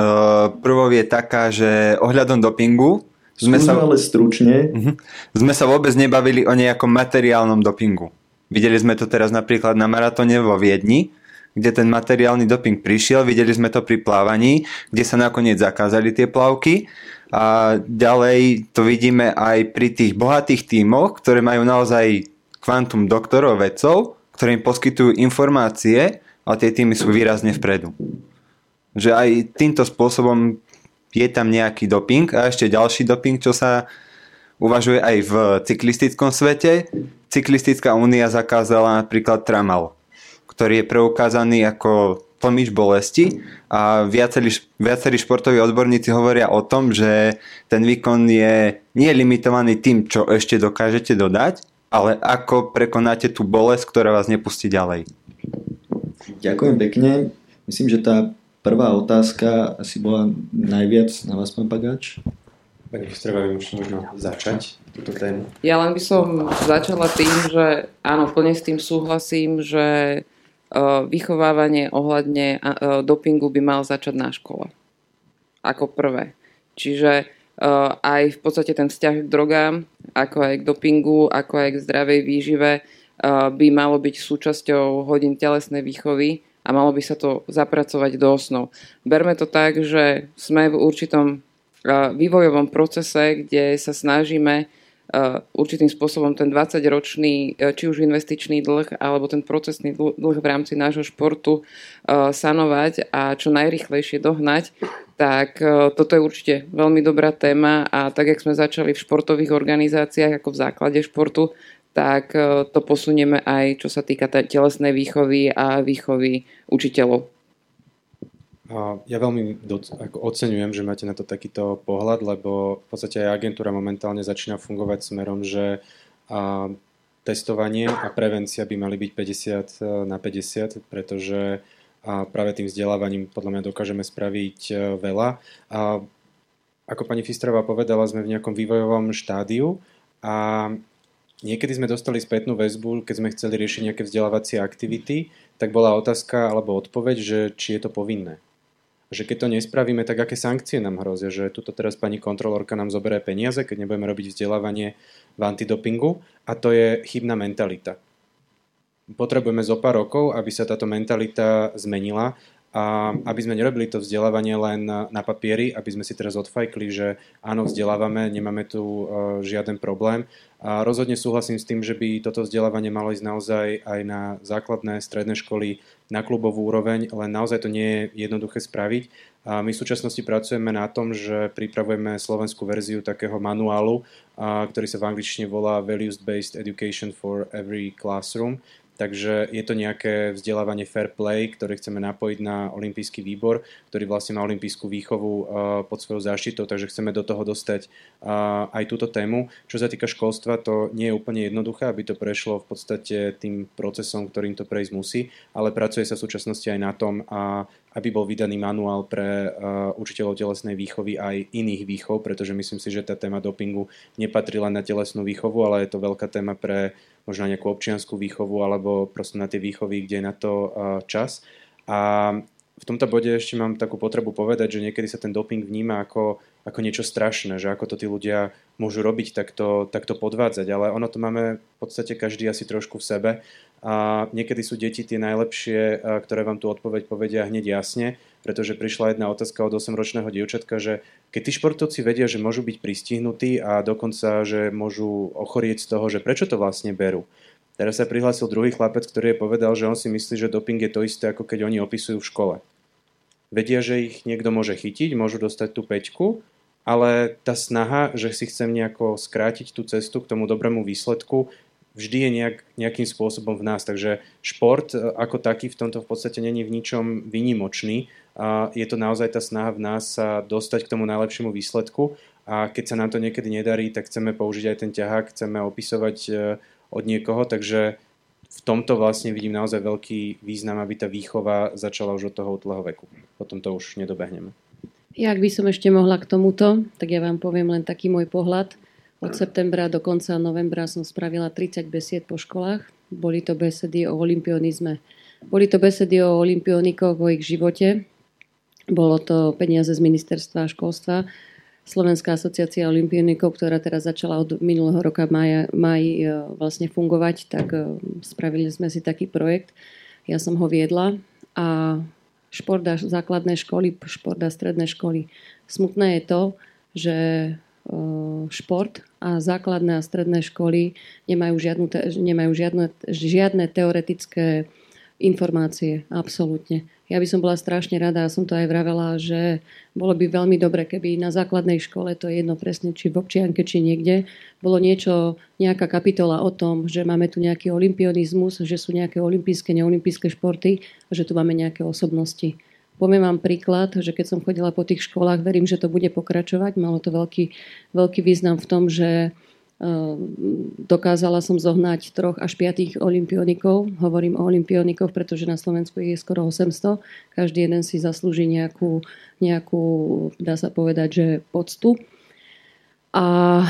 prvou je taká, že ohľadom dopingu sme sa, ale stručne. Uh-huh, sme sa vôbec nebavili o nejakom materiálnom dopingu. Videli sme to teraz napríklad na maratóne vo Viedni, kde ten materiálny doping prišiel, videli sme to pri plávaní, kde sa nakoniec zakázali tie plavky a ďalej to vidíme aj pri tých bohatých tímoch, ktoré majú naozaj kvantum doktorov, vedcov, ktoré im poskytujú informácie a tie týmy sú výrazne vpredu. Že aj týmto spôsobom je tam nejaký doping a ešte ďalší doping, čo sa uvažuje aj v cyklistickom svete. Cyklistická únia zakázala napríklad tramal, ktorý je preukázaný ako tlmič bolesti a viacerí, viacerí športoví odborníci hovoria o tom, že ten výkon je nie limitovaný tým, čo ešte dokážete dodať, ale ako prekonáte tú bolesť, ktorá vás nepustí ďalej? Ďakujem pekne. Myslím, že tá prvá otázka asi bola najviac na vás, pán Pagáč. Pani Chistrová, už možno začať túto tému. Ja len by som začala tým, že áno, plne s tým súhlasím, že vychovávanie ohľadne dopingu by mal začať na škole. Ako prvé. Čiže aj v podstate ten vzťah k drogám, ako aj k dopingu, ako aj k zdravej výžive eh, by malo byť súčasťou hodín telesnej výchovy a malo by sa to zapracovať do osnov. Berme to tak, že sme v určitom vývojovom procese, kde sa snažíme určitým spôsobom ten 20-ročný, či už investičný dlh, alebo ten procesný dlh v rámci nášho športu sanovať a čo najrychlejšie dohnať, tak toto je určite veľmi dobrá téma a tak, jak sme začali v športových organizáciách ako v základe športu, tak to posunieme aj čo sa týka telesnej výchovy a výchovy učiteľov. Ja veľmi oceňujem, že máte na to takýto pohľad, lebo v podstate aj agentúra momentálne začína fungovať smerom, že testovanie a prevencia by mali byť 50 e, na 50, pretože a práve tým vzdelávaním podľa mňa dokážeme spraviť e, veľa. A, ako pani Fistrová povedala, sme v nejakom vývojovom štádiu a niekedy sme dostali spätnú väzbu, keď sme chceli riešiť nejaké vzdelávacie aktivity, tak bola otázka alebo odpoveď, že či je to povinné že keď to nespravíme, tak aké sankcie nám hrozia, že tuto teraz pani kontrolórka nám zoberie peniaze, keď nebudeme robiť vzdelávanie v antidopingu a to je chybná mentalita. Potrebujeme zo pár rokov, aby sa táto mentalita zmenila a aby sme nerobili to vzdelávanie len na, papieri, aby sme si teraz odfajkli, že áno, vzdelávame, nemáme tu uh, žiaden problém. A rozhodne súhlasím s tým, že by toto vzdelávanie malo ísť naozaj aj na základné, stredné školy, na klubovú úroveň, len naozaj to nie je jednoduché spraviť. A my v súčasnosti pracujeme na tom, že pripravujeme slovenskú verziu takého manuálu, ktorý sa v angličtine volá Values-Based Education for Every Classroom, Takže je to nejaké vzdelávanie fair play, ktoré chceme napojiť na olimpijský výbor, ktorý vlastne má olimpijskú výchovu uh, pod svojou záštitou, takže chceme do toho dostať uh, aj túto tému. Čo sa týka školstva, to nie je úplne jednoduché, aby to prešlo v podstate tým procesom, ktorým to prejsť musí, ale pracuje sa v súčasnosti aj na tom, aby bol vydaný manuál pre uh, učiteľov telesnej výchovy aj iných výchov, pretože myslím si, že tá téma dopingu nepatrí len na telesnú výchovu, ale je to veľká téma pre možno nejakú občianskú výchovu alebo proste na tie výchovy, kde je na to čas. A v tomto bode ešte mám takú potrebu povedať, že niekedy sa ten doping vníma ako, ako niečo strašné, že ako to tí ľudia môžu robiť, takto, takto podvádzať, ale ono to máme v podstate každý asi trošku v sebe a niekedy sú deti tie najlepšie, ktoré vám tú odpoveď povedia hneď jasne, pretože prišla jedna otázka od 8-ročného dievčatka, že keď tí športovci vedia, že môžu byť pristihnutí a dokonca, že môžu ochorieť z toho, že prečo to vlastne berú. Teraz sa prihlásil druhý chlapec, ktorý je povedal, že on si myslí, že doping je to isté, ako keď oni opisujú v škole. Vedia, že ich niekto môže chytiť, môžu dostať tú peťku, ale tá snaha, že si chcem nejako skrátiť tú cestu k tomu dobrému výsledku, vždy je nejak, nejakým spôsobom v nás. Takže šport e, ako taký v tomto v podstate není v ničom výnimočný. A je to naozaj tá snaha v nás sa dostať k tomu najlepšiemu výsledku a keď sa nám to niekedy nedarí, tak chceme použiť aj ten ťahák, chceme opisovať e, od niekoho, takže v tomto vlastne vidím naozaj veľký význam, aby tá výchova začala už od toho útleho veku. Potom to už nedobehneme. Ja, ak by som ešte mohla k tomuto, tak ja vám poviem len taký môj pohľad. Od septembra do konca novembra som spravila 30 besied po školách. Boli to besedy o olimpionizme. Boli to besedy o olimpionikoch, o ich živote. Bolo to peniaze z ministerstva školstva. Slovenská asociácia olimpionikov, ktorá teraz začala od minulého roka maja, maj e, vlastne fungovať, tak e, spravili sme si taký projekt. Ja som ho viedla a šport základné školy, šport a stredné školy. Smutné je to, že šport a základné a stredné školy nemajú, žiadnu, nemajú žiadne, žiadne teoretické informácie, absolútne. Ja by som bola strašne rada, a som to aj vravela, že bolo by veľmi dobre, keby na základnej škole, to je jedno presne, či v občianke, či niekde, bolo niečo, nejaká kapitola o tom, že máme tu nejaký olimpionizmus, že sú nejaké olimpijské, neolimpijské športy a že tu máme nejaké osobnosti. Poviem vám príklad, že keď som chodila po tých školách, verím, že to bude pokračovať. Malo to veľký, veľký význam v tom, že eh, dokázala som zohnať troch až piatých olimpionikov. Hovorím o olimpionikoch, pretože na Slovensku je skoro 800. Každý jeden si zaslúži nejakú, nejakú dá sa povedať, že poctu. A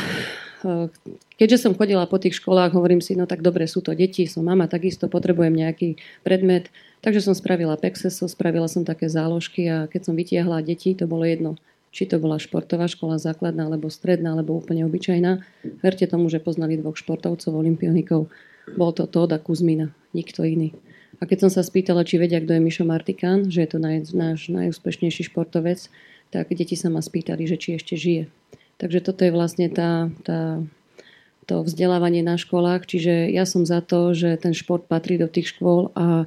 keďže som chodila po tých školách, hovorím si, no tak dobre, sú to deti, som mama, takisto potrebujem nejaký predmet, Takže som spravila Pexeso, spravila som také záložky a keď som vytiahla deti, to bolo jedno, či to bola športová škola základná, alebo stredná, alebo úplne obyčajná. Verte tomu, že poznali dvoch športovcov, olimpionikov. Bol to Tóda Kuzmina, nikto iný. A keď som sa spýtala, či vedia, kto je Mišo Martikán, že je to náš najúspešnejší športovec, tak deti sa ma spýtali, že či ešte žije. Takže toto je vlastne tá, tá, to vzdelávanie na školách. Čiže ja som za to, že ten šport patrí do tých škôl a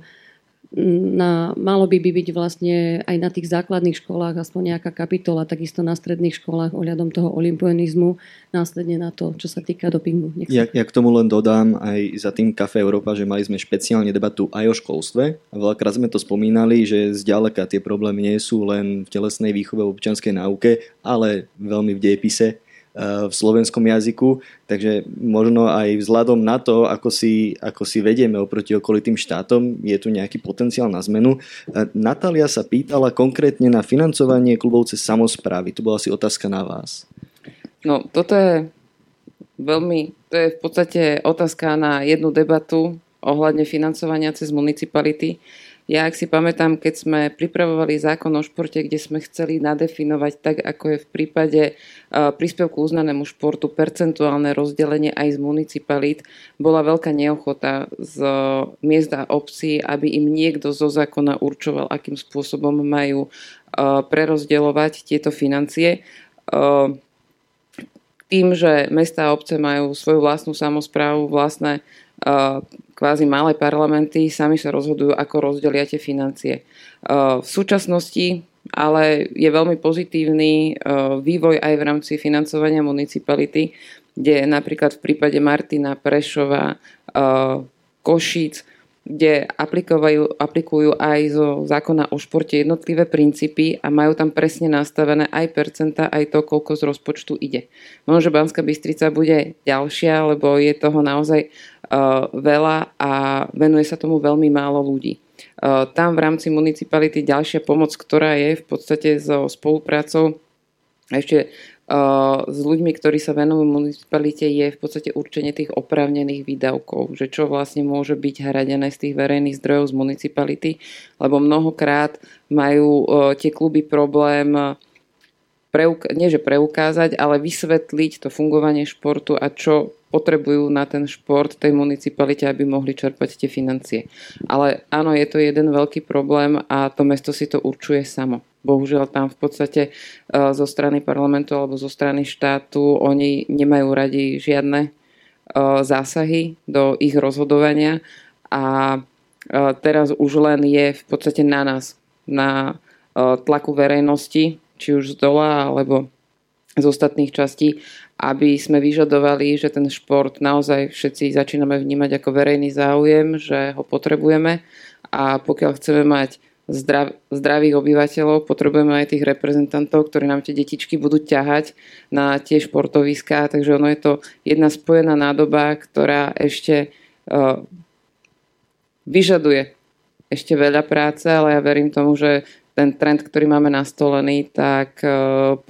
na, malo by, by byť vlastne aj na tých základných školách aspoň nejaká kapitola, takisto na stredných školách ohľadom toho olympionizmu, následne na to, čo sa týka dopingu. Ja, ja k tomu len dodám aj za tým Kafe Európa, že mali sme špeciálne debatu aj o školstve a veľakrát sme to spomínali, že zďaleka tie problémy nie sú len v telesnej výchove v občianskej náuke, ale veľmi v dejepise v slovenskom jazyku, takže možno aj vzhľadom na to, ako si, ako si vedieme oproti okolitým štátom, je tu nejaký potenciál na zmenu. Eh, Natália sa pýtala konkrétne na financovanie klubov cez samozprávy. To bola asi otázka na vás. No, toto je veľmi, to je v podstate otázka na jednu debatu ohľadne financovania cez municipality. Ja, ak si pamätám, keď sme pripravovali zákon o športe, kde sme chceli nadefinovať tak, ako je v prípade príspevku uznanému športu percentuálne rozdelenie aj z municipalít, bola veľká neochota z miesta obcí, aby im niekto zo zákona určoval, akým spôsobom majú prerozdeľovať tieto financie. Tým, že mesta a obce majú svoju vlastnú samozprávu, vlastné kvázi malé parlamenty sami sa rozhodujú, ako rozdelia tie financie. V súčasnosti ale je veľmi pozitívny vývoj aj v rámci financovania municipality, kde napríklad v prípade Martina Prešova, Košíc, kde aplikujú, aplikujú aj zo zákona o športe jednotlivé princípy a majú tam presne nastavené aj percenta, aj to, koľko z rozpočtu ide. Možno, že Banská Bystrica bude ďalšia, lebo je toho naozaj veľa a venuje sa tomu veľmi málo ľudí. Uh, tam v rámci municipality ďalšia pomoc, ktorá je v podstate so spoluprácou ešte s ľuďmi, ktorí sa venujú municipalite, je v podstate určenie tých oprávnených výdavkov, že čo vlastne môže byť hradené z tých verejných zdrojov z municipality, lebo mnohokrát majú tie kluby problém preuk- nie že preukázať, ale vysvetliť to fungovanie športu a čo potrebujú na ten šport tej municipalite, aby mohli čerpať tie financie. Ale áno, je to jeden veľký problém a to mesto si to určuje samo. Bohužiaľ tam v podstate e, zo strany parlamentu alebo zo strany štátu oni nemajú radi žiadne e, zásahy do ich rozhodovania a e, teraz už len je v podstate na nás, na tlaku verejnosti, či už z dola alebo z ostatných častí, aby sme vyžadovali, že ten šport naozaj všetci začíname vnímať ako verejný záujem, že ho potrebujeme. A pokiaľ chceme mať zdrav, zdravých obyvateľov, potrebujeme aj tých reprezentantov, ktorí nám tie detičky budú ťahať na tie športoviská, takže ono je to jedna spojená nádoba, ktorá ešte uh, vyžaduje ešte veľa práce, ale ja verím tomu, že ten trend, ktorý máme nastolený, tak e,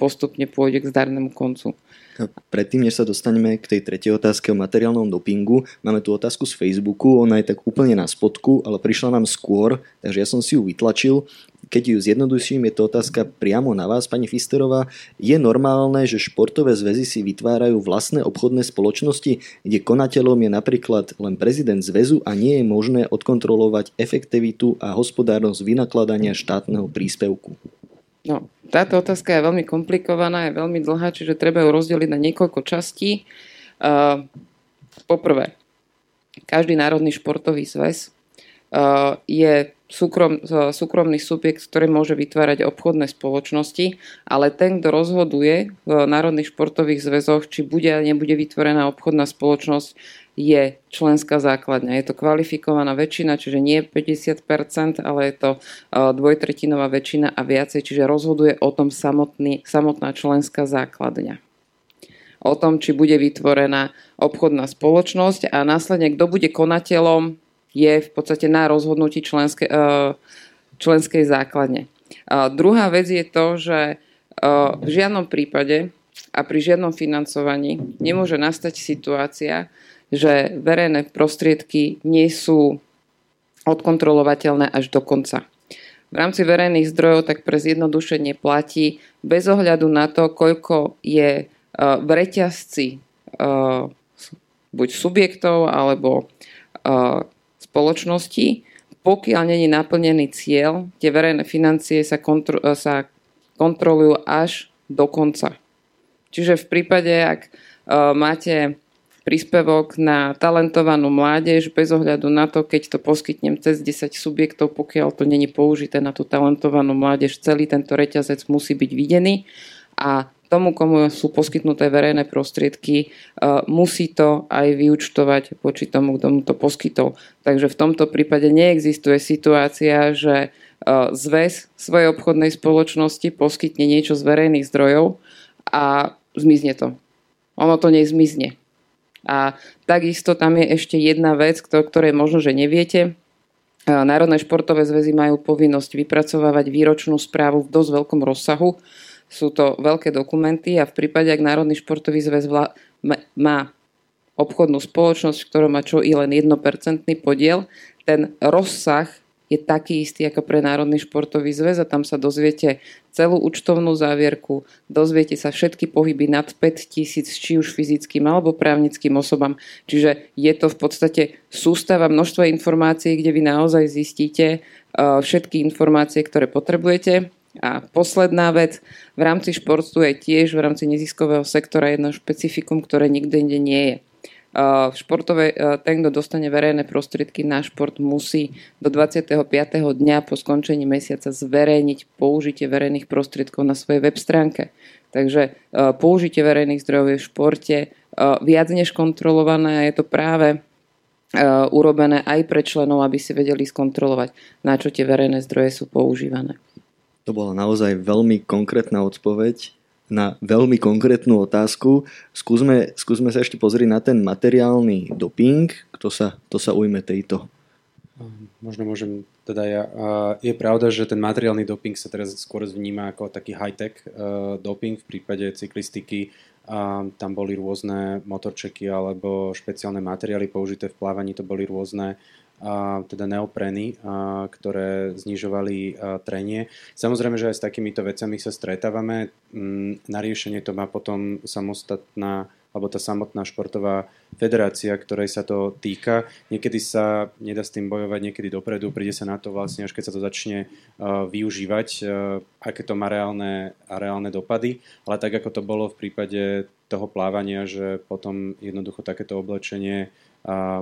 postupne pôjde k zdarnému koncu. Predtým, než sa dostaneme k tej tretej otázke o materiálnom dopingu, máme tu otázku z Facebooku, ona je tak úplne na spodku, ale prišla nám skôr, takže ja som si ju vytlačil. Keď ju zjednoduším, je to otázka priamo na vás, pani Fisterová. Je normálne, že športové zväzy si vytvárajú vlastné obchodné spoločnosti, kde konateľom je napríklad len prezident zväzu a nie je možné odkontrolovať efektivitu a hospodárnosť vynakladania štátneho príspevku? No, táto otázka je veľmi komplikovaná, je veľmi dlhá, čiže treba ju rozdeliť na niekoľko častí. Uh, poprvé, každý národný športový zväz uh, je súkrom, súkromný subjekt, ktorý môže vytvárať obchodné spoločnosti, ale ten, kto rozhoduje v národných športových zväzoch, či bude a nebude vytvorená obchodná spoločnosť, je členská základňa. Je to kvalifikovaná väčšina, čiže nie 50%, ale je to dvojtretinová väčšina a viacej, čiže rozhoduje o tom samotný, samotná členská základňa o tom, či bude vytvorená obchodná spoločnosť a následne, kto bude konateľom, je v podstate na rozhodnutí členské, uh, členskej základne. Uh, druhá vec je to, že uh, v žiadnom prípade a pri žiadnom financovaní nemôže nastať situácia, že verejné prostriedky nie sú odkontrolovateľné až do konca. V rámci verejných zdrojov tak pre zjednodušenie platí bez ohľadu na to, koľko je v reťazci buď subjektov alebo spoločnosti, pokiaľ není naplnený cieľ, tie verejné financie sa, kontro- sa kontrolujú až do konca. Čiže v prípade, ak máte príspevok na talentovanú mládež bez ohľadu na to, keď to poskytnem cez 10 subjektov, pokiaľ to není použité na tú talentovanú mládež, celý tento reťazec musí byť videný a tomu, komu sú poskytnuté verejné prostriedky, musí to aj vyučtovať voči tomu, kto mu to poskytol. Takže v tomto prípade neexistuje situácia, že zväz svojej obchodnej spoločnosti poskytne niečo z verejných zdrojov a zmizne to. Ono to nezmizne. A takisto tam je ešte jedna vec, ktorej možno, že neviete. Národné športové zväzy majú povinnosť vypracovávať výročnú správu v dosť veľkom rozsahu. Sú to veľké dokumenty a v prípade, ak Národný športový zväz vla- má obchodnú spoločnosť, ktorá má čo i len 1% podiel, ten rozsah je taký istý ako pre Národný športový zväz a tam sa dozviete celú účtovnú závierku, dozviete sa všetky pohyby nad 5000, či už fyzickým alebo právnickým osobám. Čiže je to v podstate sústava množstva informácií, kde vy naozaj zistíte uh, všetky informácie, ktoré potrebujete. A posledná vec, v rámci športu je tiež v rámci neziskového sektora jedno špecifikum, ktoré nikde inde nie je športové, ten, kto dostane verejné prostriedky na šport, musí do 25. dňa po skončení mesiaca zverejniť použitie verejných prostriedkov na svojej web stránke. Takže použitie verejných zdrojov je v športe viac než kontrolované a je to práve urobené aj pre členov, aby si vedeli skontrolovať, na čo tie verejné zdroje sú používané. To bola naozaj veľmi konkrétna odpoveď na veľmi konkrétnu otázku. Skúsme, skúsme sa ešte pozrieť na ten materiálny doping. Kto sa, kto sa ujme tejto? Možno môžem teda ja. Je pravda, že ten materiálny doping sa teraz skôr vníma ako taký high-tech uh, doping. V prípade cyklistiky uh, tam boli rôzne motorčeky alebo špeciálne materiály použité v plávaní, to boli rôzne teda neopreny, ktoré znižovali trenie. Samozrejme, že aj s takýmito vecami sa stretávame. Mm, na riešenie to má potom samostatná alebo tá samotná športová federácia, ktorej sa to týka. Niekedy sa nedá s tým bojovať, niekedy dopredu, príde sa na to vlastne, až keď sa to začne uh, využívať, uh, aké to má reálne, reálne dopady. Ale tak, ako to bolo v prípade toho plávania, že potom jednoducho takéto oblečenie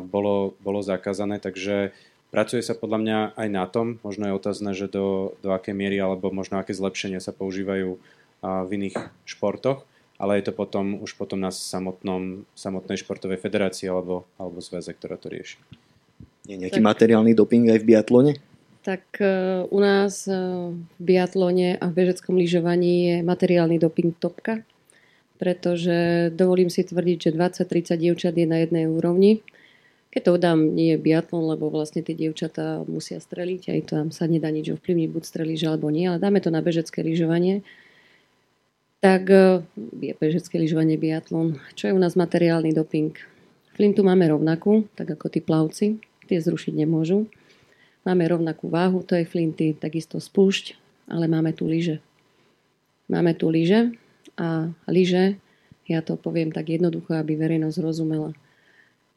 bolo, bolo zakázané, takže pracuje sa podľa mňa aj na tom, možno je otázne, že do, do akej miery alebo možno aké zlepšenia sa používajú v iných športoch, ale je to potom už potom na samotnom, samotnej športovej federácii alebo, alebo zväze, ktorá to rieši. Je nejaký tak, materiálny doping aj v biatlone? Tak uh, u nás uh, v biatlone a v bežeckom lyžovaní je materiálny doping topka, pretože dovolím si tvrdiť, že 20-30 dievčat je na jednej úrovni keď to udám, nie je biatlon, lebo vlastne tie dievčatá musia streliť, aj tam sa nedá nič ovplyvniť, buď strelíš alebo nie, ale dáme to na bežecké lyžovanie. Tak e, je bežecké lyžovanie biatlon. Čo je u nás materiálny doping? Flintu máme rovnakú, tak ako tí plavci, tie zrušiť nemôžu. Máme rovnakú váhu, to je flinty, takisto spúšť, ale máme tu lyže. Máme tu lyže a lyže, ja to poviem tak jednoducho, aby verejnosť rozumela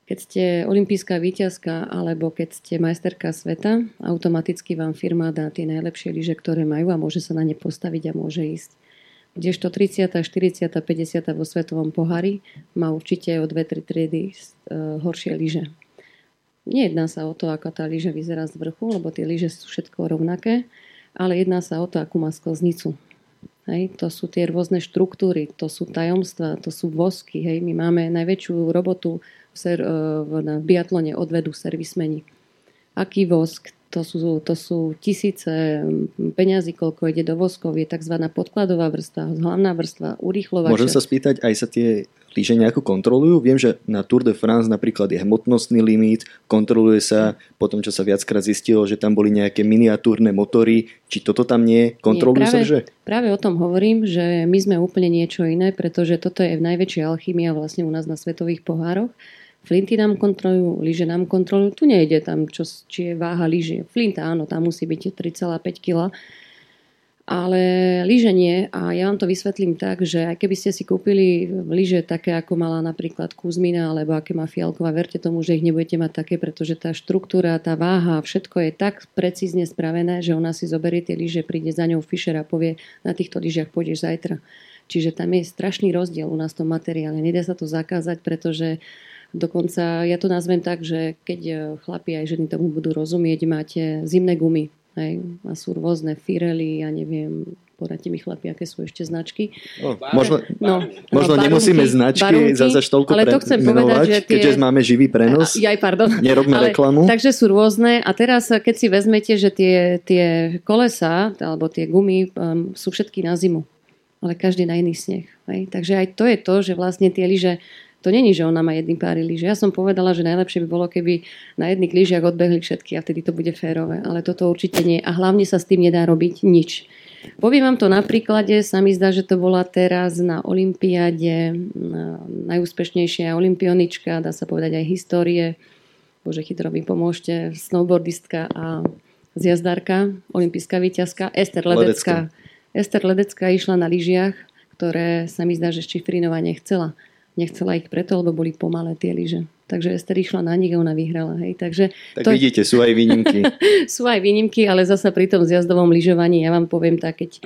keď ste olimpijská výťazka alebo keď ste majsterka sveta, automaticky vám firma dá tie najlepšie lyže, ktoré majú a môže sa na ne postaviť a môže ísť. Kdežto 30., 40., 50. vo svetovom pohári má určite o 2-3 triedy e, horšie lyže. Nejedná sa o to, ako tá lyže vyzerá z vrchu, lebo tie lyže sú všetko rovnaké, ale jedná sa o to, akú má sklznicu. Hej, to sú tie rôzne štruktúry, to sú tajomstva, to sú vosky. Hej. My máme najväčšiu robotu v, ser, e, v biatlone odvedú servismeni. Aký vosk? To sú, to sú tisíce peňazí, koľko ide do voskov. Je tzv. podkladová vrstva, hlavná vrstva, urýchlovač. Môžem sa spýtať, aj sa tie lyže nejako kontrolujú? Viem, že na Tour de France napríklad je hmotnostný limit, kontroluje sa po tom, čo sa viackrát zistilo, že tam boli nejaké miniatúrne motory. Či toto tam nie? Kontrolujú nie, práve, sa, že? Práve o tom hovorím, že my sme úplne niečo iné, pretože toto je v najväčšia alchymia vlastne u nás na svetových pohároch Flinty nám kontrolujú, lyže nám kontrolujú. Tu nejde tam, čo, či je váha lyže. Flinta áno, tam musí byť 3,5 kg. ale lyže a ja vám to vysvetlím tak, že aj keby ste si kúpili lyže také, ako mala napríklad Kuzmina alebo aké má Fialková, verte tomu, že ich nebudete mať také, pretože tá štruktúra, tá váha, všetko je tak precízne spravené, že ona si zoberie tie lyže, príde za ňou Fischer a povie, na týchto lyžiach pôjdeš zajtra. Čiže tam je strašný rozdiel u nás v tom materiále. Nedá sa to zakázať, pretože dokonca ja to nazvem tak, že keď chlapi aj ženy tomu budú rozumieť, máte zimné gumy, Hej, a sú rôzne Firely, ja neviem, poradte mi chlapi, aké sú ešte značky. O, možno no, možno no, nemusíme značky barunky, za toľko ale to chcem menovať, povedať, že tie... keďže máme živý prenos. Ja, aj, pardon. Nerobme ale, reklamu. Takže sú rôzne a teraz, keď si vezmete, že tie, tie kolesa alebo tie gumy um, sú všetky na zimu, ale každý na iný sneh. Hej. Takže aj to je to, že vlastne tie lyže to není, že ona má jedný pár lyže. Ja som povedala, že najlepšie by bolo, keby na jedných lyžiach odbehli všetky a vtedy to bude férové. Ale toto určite nie. A hlavne sa s tým nedá robiť nič. Poviem vám to na príklade, sa mi zdá, že to bola teraz na Olympiáde najúspešnejšia olimpionička, dá sa povedať aj histórie. Bože, chytro mi pomôžte, snowboardistka a zjazdárka, olympijská výťazka, Ester Ledecká. Ledecká. Ester Ledecká išla na lyžiach, ktoré sa mi zdá, že Šifrinová nechcela. Nechcela ich preto, lebo boli pomalé tie lyže. Takže Ester išla na nich a ona vyhrala. Hej. Takže tak to... vidíte, sú aj výnimky. *laughs* sú aj výnimky, ale zasa pri tom zjazdovom lyžovaní, ja vám poviem tak, keď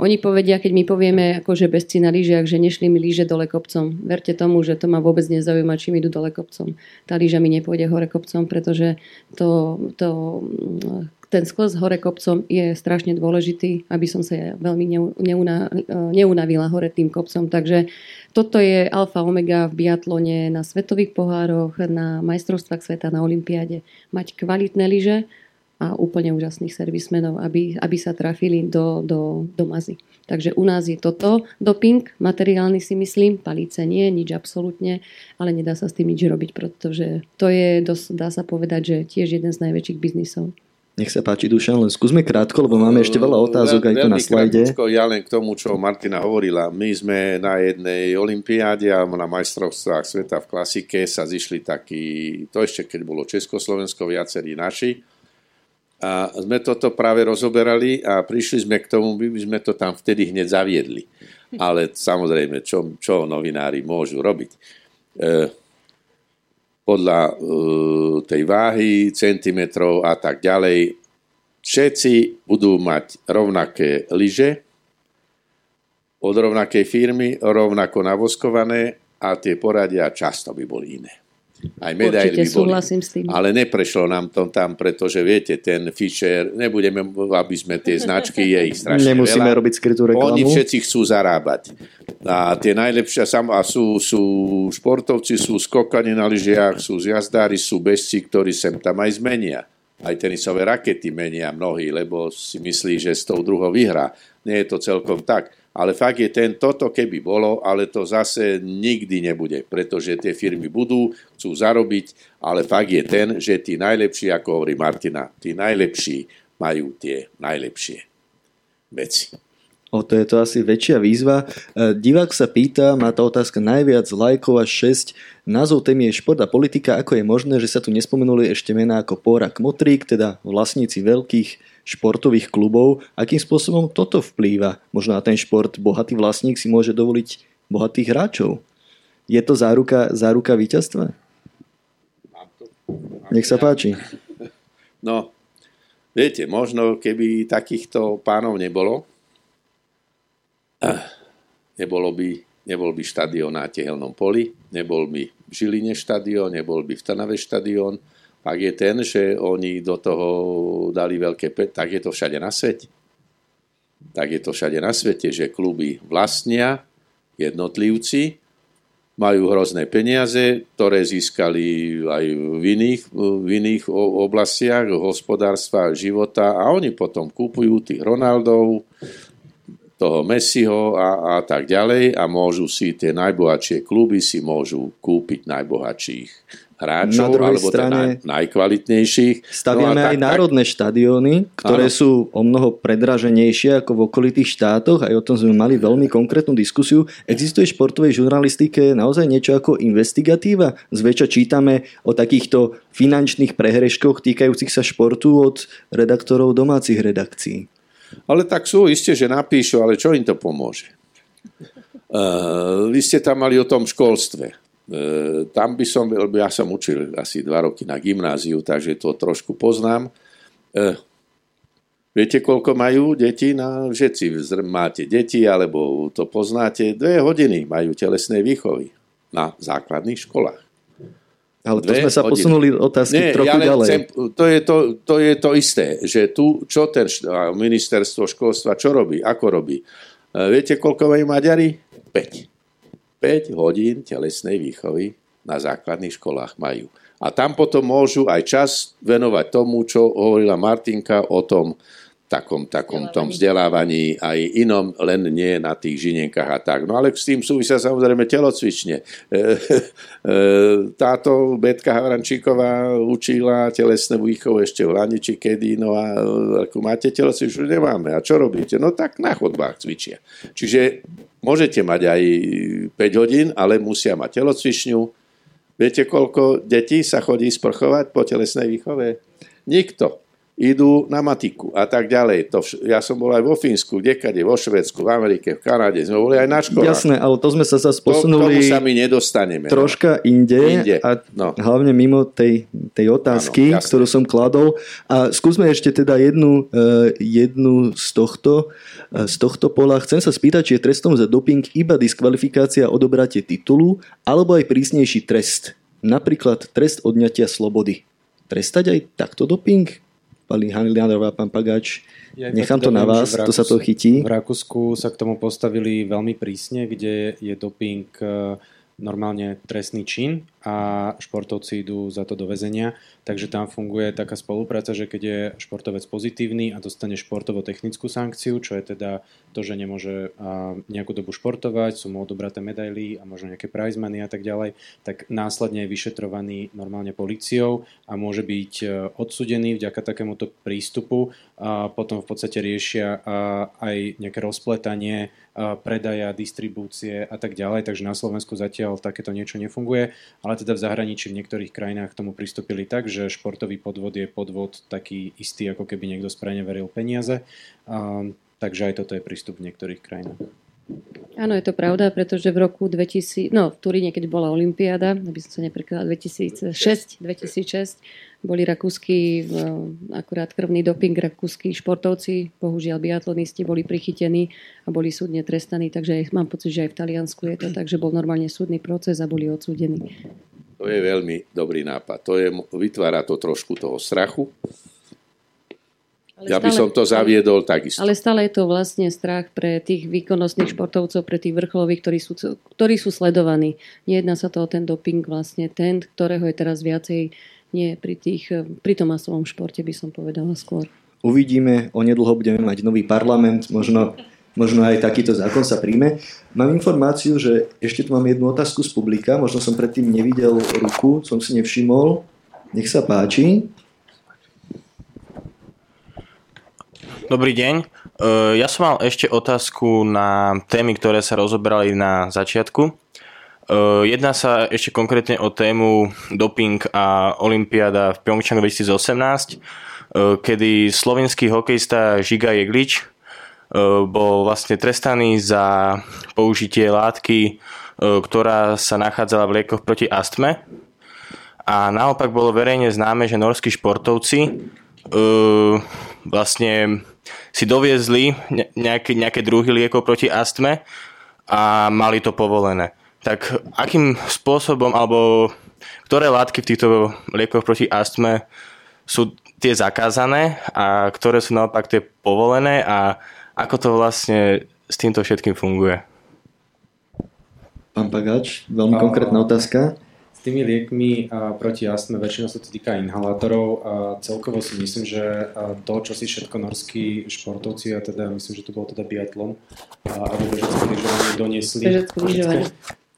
oni povedia, keď my povieme akože bezci na lyžiach, že nešli mi lyže dole kopcom. Verte tomu, že to ma vôbec nezaujíma, či mi idú dole kopcom. Tá lyža mi nepôjde hore kopcom, pretože to, to ten sklz hore kopcom je strašne dôležitý, aby som sa veľmi neuna, neunavila hore tým kopcom. Takže toto je alfa omega v biatlone na svetových pohároch, na majstrovstvách sveta, na olympiáde. Mať kvalitné lyže a úplne úžasných servismenov, aby, aby sa trafili do, do, do mazy. Takže u nás je toto doping, materiálny si myslím, palice nie, nič absolútne, ale nedá sa s tým nič robiť, pretože to je, dosť, dá sa povedať, že tiež jeden z najväčších biznisov. Nech sa páči, Dušan, len skúsme krátko, lebo máme ešte veľa otázok aj tu na slajde. Krátko, ja len k tomu, čo Martina hovorila. My sme na jednej olimpiáde a na majstrovstvách sveta v klasike sa zišli takí, to ešte keď bolo Československo, viacerí naši. A sme toto práve rozoberali a prišli sme k tomu, by sme to tam vtedy hneď zaviedli. Ale samozrejme, čo, čo novinári môžu robiť? E, podľa uh, tej váhy, centimetrov a tak ďalej. Všetci budú mať rovnaké lyže od rovnakej firmy, rovnako navoskované a tie poradia často by boli iné. Aj medaily Určite by boli. súhlasím s tým. Ale neprešlo nám to tam, pretože viete, ten Fischer, nebudeme, aby sme tie značky, je ich strašne Nemusíme veľa. robiť skrytú reklamu. Oni všetci chcú zarábať. A tie najlepšie a sú, sú športovci, sú skokani na lyžiach, sú zjazdári, sú bežci, ktorí sem tam aj zmenia. Aj tenisové rakety menia mnohí, lebo si myslí, že s tou druhou vyhrá. Nie je to celkom tak ale fakt je ten, toto keby bolo, ale to zase nikdy nebude, pretože tie firmy budú, chcú zarobiť, ale fakt je ten, že tí najlepší, ako hovorí Martina, tí najlepší majú tie najlepšie veci. O to je to asi väčšia výzva. E, divák sa pýta, má tá otázka najviac lajkov až 6. Názov témy je šport a politika. Ako je možné, že sa tu nespomenuli ešte mená ako Pórak Motrík, teda vlastníci veľkých športových klubov. Akým spôsobom toto vplýva? Možno na ten šport bohatý vlastník si môže dovoliť bohatých hráčov. Je to záruka, záruka víťazstva? Nech sa páči. No, viete, možno keby takýchto pánov nebolo, nebolo by, nebol by štadión na Tehelnom poli, nebol by v Žiline štadión, nebol by v Trnave štadión, pak je ten, že oni do toho dali veľké pe- tak je to všade na svete. Tak je to všade na svete, že kluby vlastnia jednotlivci, majú hrozné peniaze, ktoré získali aj v iných, v iných oblastiach hospodárstva, života a oni potom kúpujú tých Ronaldov, toho Messiho a, a tak ďalej a môžu si tie najbohatšie kluby si môžu kúpiť najbohatších hráčov, alebo strane naj, najkvalitnejších. Staviame no tak, aj národné tak, štadióny, ktoré áno. sú o mnoho predraženejšie ako v okolitých štátoch. Aj o tom sme mali veľmi konkrétnu diskusiu. Existuje v športovej žurnalistike naozaj niečo ako investigatíva? Zväčša čítame o takýchto finančných prehreškoch týkajúcich sa športu od redaktorov domácich redakcií. Ale tak sú, isté, že napíšu, ale čo im to pomôže? Uh, vy ste tam mali o tom školstve. Uh, tam by som, ja som učil asi dva roky na gymnáziu, takže to trošku poznám. Uh, viete, koľko majú deti? Na, všetci máte deti, alebo to poznáte. Dve hodiny majú telesnej výchovy na základných školách. Ale to sme sa hodiny. posunuli otázky Nie, trochu ja ďalej. Chcem, to, je to, to je to isté, že tu, čo ten ministerstvo školstva, čo robí, ako robí. Viete, koľko majú Maďari? 5. 5 hodín telesnej výchovy na základných školách majú. A tam potom môžu aj čas venovať tomu, čo hovorila Martinka o tom, takom, takom tom vzdelávaní aj inom, len nie na tých žinienkách a tak. No ale s tým súvisia samozrejme telocvične. E, e, táto Betka Havrančíková učila telesné výchovu ešte v Laniči kedy, no a ako máte telocvičnú, nemáme. A čo robíte? No tak na chodbách cvičia. Čiže môžete mať aj 5 hodín, ale musia mať telocvičňu. Viete, koľko detí sa chodí sprchovať po telesnej výchove? Nikto idú na matiku a tak ďalej. To vš- ja som bol aj vo Fínsku, kdekade, vo Švedsku, v Amerike, v Kanade, sme boli aj na školách. Jasné, ale to sme sa zase posunuli... To, tomu sa my nedostaneme. No. Troška inde, inde. a no. hlavne mimo tej, tej otázky, ano, ktorú som kladol. A skúsme ešte teda jednu, uh, jednu z tohto, uh, z tohto pola. Chcem sa spýtať, či je trestom za doping iba diskvalifikácia odobratie titulu, alebo aj prísnejší trest. Napríklad trest odňatia slobody. Trestať aj takto doping? Pani Hanlianová, pán Pagač. Ja Nechám to na vás, to sa to chytí. V Rakúsku sa k tomu postavili veľmi prísne, kde je doping eh, normálne trestný čin a športovci idú za to do väzenia. Takže tam funguje taká spolupráca, že keď je športovec pozitívny a dostane športovo-technickú sankciu, čo je teda to, že nemôže nejakú dobu športovať, sú mu odobraté medaily a možno nejaké prize money a tak ďalej, tak následne je vyšetrovaný normálne policiou a môže byť e, odsudený vďaka takémuto prístupu. A potom v podstate riešia aj nejaké rozpletanie predaja, distribúcie a tak ďalej. Takže na Slovensku zatiaľ takéto niečo nefunguje, ale teda v zahraničí v niektorých krajinách k tomu pristúpili tak, že športový podvod je podvod taký istý, ako keby niekto spreneveril peniaze. Takže aj toto je prístup v niektorých krajinách. Áno, je to pravda, pretože v roku 2000, no v Turíne, keď bola Olympiáda, aby som sa neprekladala, 2006, 2006, boli rakúsky, akurát krvný doping, rakúsky športovci, bohužiaľ biatlonisti boli prichytení a boli súdne trestaní, takže mám pocit, že aj v Taliansku je to tak, že bol normálne súdny proces a boli odsúdení. To je veľmi dobrý nápad. To je, vytvára to trošku toho strachu, ale ja stále, by som to zaviedol takisto. Ale stále je to vlastne strach pre tých výkonnostných športovcov, pre tých vrcholových, ktorí sú, ktorí sú sledovaní. Nejedná sa to o ten doping vlastne, ten, ktorého je teraz viacej, nie pri, tých, pri tom masovom športe by som povedala skôr. Uvidíme, onedlho budeme mať nový parlament, možno, možno aj takýto zákon sa príjme. Mám informáciu, že ešte tu mám jednu otázku z publika, možno som predtým nevidel ruku, som si nevšimol. Nech sa páči. Dobrý deň. E, ja som mal ešte otázku na témy, ktoré sa rozoberali na začiatku. Jedná sa ešte konkrétne o tému doping a Olympiáda v Pyeongchang 2018, e, kedy slovenský hokejista Žiga Jeglič bol vlastne trestaný za použitie látky, ktorá sa nachádzala v liekoch proti astme. A naopak bolo verejne známe, že norskí športovci vlastne si doviezli nejaké, nejaké druhy liekov proti astme a mali to povolené. Tak akým spôsobom, alebo ktoré látky v týchto liekoch proti astme sú tie zakázané a ktoré sú naopak tie povolené a ako to vlastne s týmto všetkým funguje? Pán Pagač, veľmi konkrétna otázka tými liekmi proti astme väčšinou sa to týka inhalátorov a celkovo si myslím, že to, čo si všetko norskí športovci, a teda myslím, že to bolo teda biatlon, a bežecké lyžovanie doniesli.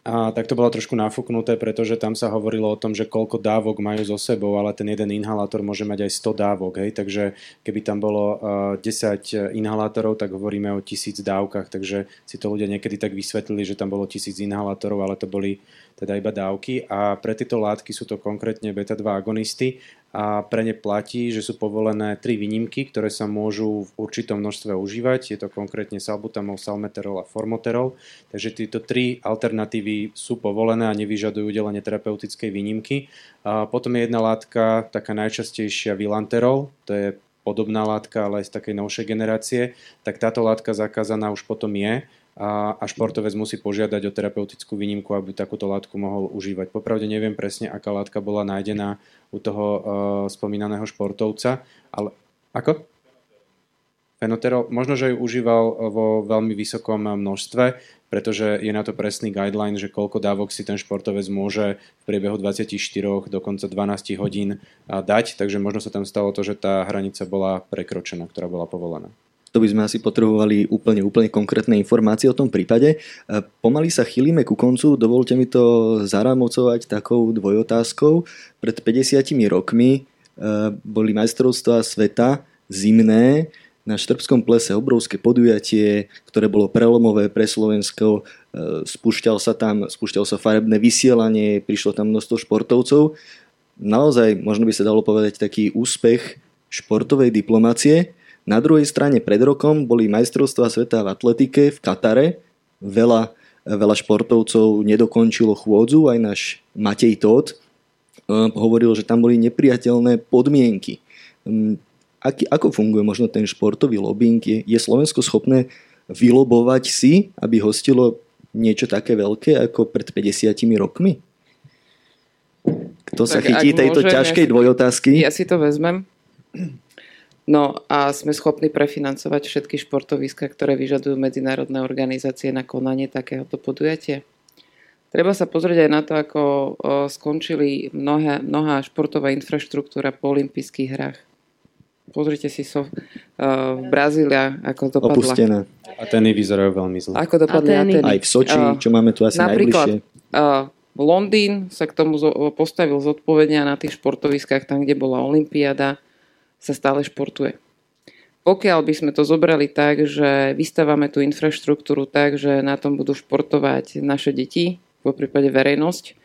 A tak to bolo trošku nafúknuté, pretože tam sa hovorilo o tom, že koľko dávok majú so sebou, ale ten jeden inhalátor môže mať aj 100 dávok. Hej? Takže keby tam bolo uh, 10 inhalátorov, tak hovoríme o tisíc dávkach. Takže si to ľudia niekedy tak vysvetlili, že tam bolo tisíc inhalátorov, ale to boli teda iba dávky a pre tieto látky sú to konkrétne beta-2 agonisty a pre ne platí, že sú povolené tri výnimky, ktoré sa môžu v určitom množstve užívať. Je to konkrétne salbutamol, salmeterol a formoterol. Takže tieto tri alternatívy sú povolené a nevyžadujú udelenie terapeutickej výnimky. A potom je jedna látka, taká najčastejšia vilanterol, to je podobná látka, ale aj z takej novšej generácie, tak táto látka zakázaná už potom je a, a športovec musí požiadať o terapeutickú výnimku, aby takúto látku mohol užívať. Popravde neviem presne, aká látka bola nájdená u toho uh, spomínaného športovca, ale ako? Fenoterol, možno, že ju užíval vo veľmi vysokom množstve, pretože je na to presný guideline, že koľko dávok si ten športovec môže v priebehu 24, dokonca 12 hodín dať, takže možno sa tam stalo to, že tá hranica bola prekročená, ktorá bola povolená. To by sme asi potrebovali úplne, úplne konkrétne informácie o tom prípade. E, pomaly sa chýlime ku koncu, dovolte mi to zaramocovať takou dvojotázkou. Pred 50 rokmi e, boli majstrovstvá sveta zimné, na Štrbskom plese obrovské podujatie, ktoré bolo prelomové pre Slovensko. E, spúšťal sa tam, spúšťal sa farebné vysielanie, prišlo tam množstvo športovcov. Naozaj, možno by sa dalo povedať, taký úspech športovej diplomácie. Na druhej strane pred rokom boli majstrovstvá sveta v atletike v Katare. Veľa, veľa športovcov nedokončilo chôdzu, aj náš Matej Todt um, hovoril, že tam boli nepriateľné podmienky. Um, aký, ako funguje možno ten športový lobbying? Je, je Slovensko schopné vylobovať si, aby hostilo niečo také veľké ako pred 50 rokmi? Kto sa tak chytí tejto môžem, ťažkej ja si, dvojotázky? Ja si to vezmem. No a sme schopní prefinancovať všetky športoviska, ktoré vyžadujú medzinárodné organizácie na konanie takéhoto podujatia. Treba sa pozrieť aj na to, ako skončili mnohé, mnohá športová infraštruktúra po olympijských hrách. Pozrite si so, uh, Brazília, ako dopadla. Opustená. Atény vyzerajú veľmi zle. Ako dopadli Atény. Aj v Soči, čo máme tu asi napríklad, najbližšie. Uh, Londýn sa k tomu postavil zodpovedne na tých športoviskách, tam, kde bola Olympiáda sa stále športuje. Pokiaľ by sme to zobrali tak, že vystávame tú infraštruktúru tak, že na tom budú športovať naše deti, vo prípade verejnosť,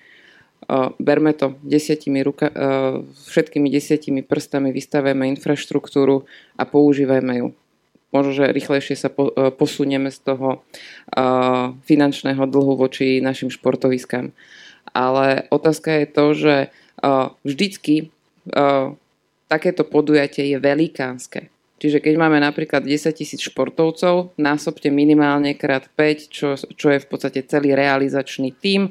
berme to desiatimi ruka, všetkými desiatimi prstami, vystavujeme infraštruktúru a používajme ju. Možno, že rýchlejšie sa posunieme z toho finančného dlhu voči našim športoviskám. Ale otázka je to, že vždycky takéto podujatie je velikánske. Čiže keď máme napríklad 10 tisíc športovcov, násobte minimálne krát 5, čo, čo je v podstate celý realizačný tím,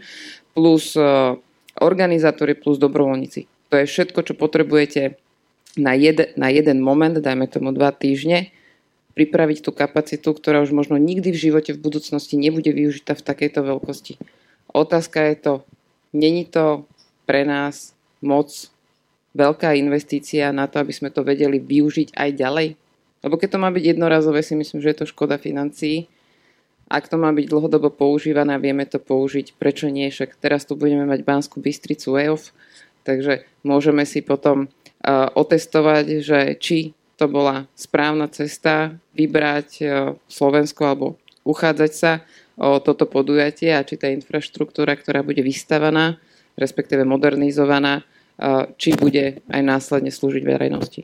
plus uh, organizátori, plus dobrovoľníci. To je všetko, čo potrebujete na, jed, na jeden moment, dajme tomu dva týždne, pripraviť tú kapacitu, ktorá už možno nikdy v živote v budúcnosti nebude využitá v takejto veľkosti. Otázka je to, není to pre nás moc veľká investícia na to, aby sme to vedeli využiť aj ďalej? Lebo keď to má byť jednorazové, si myslím, že je to škoda financií. Ak to má byť dlhodobo používané a vieme to použiť, prečo nie? Však teraz tu budeme mať Banskú Bystricu EOF, takže môžeme si potom uh, otestovať, že či to bola správna cesta vybrať uh, Slovensko alebo uchádzať sa o toto podujatie a či tá infraštruktúra, ktorá bude vystavaná, respektíve modernizovaná, či bude aj následne slúžiť verejnosti.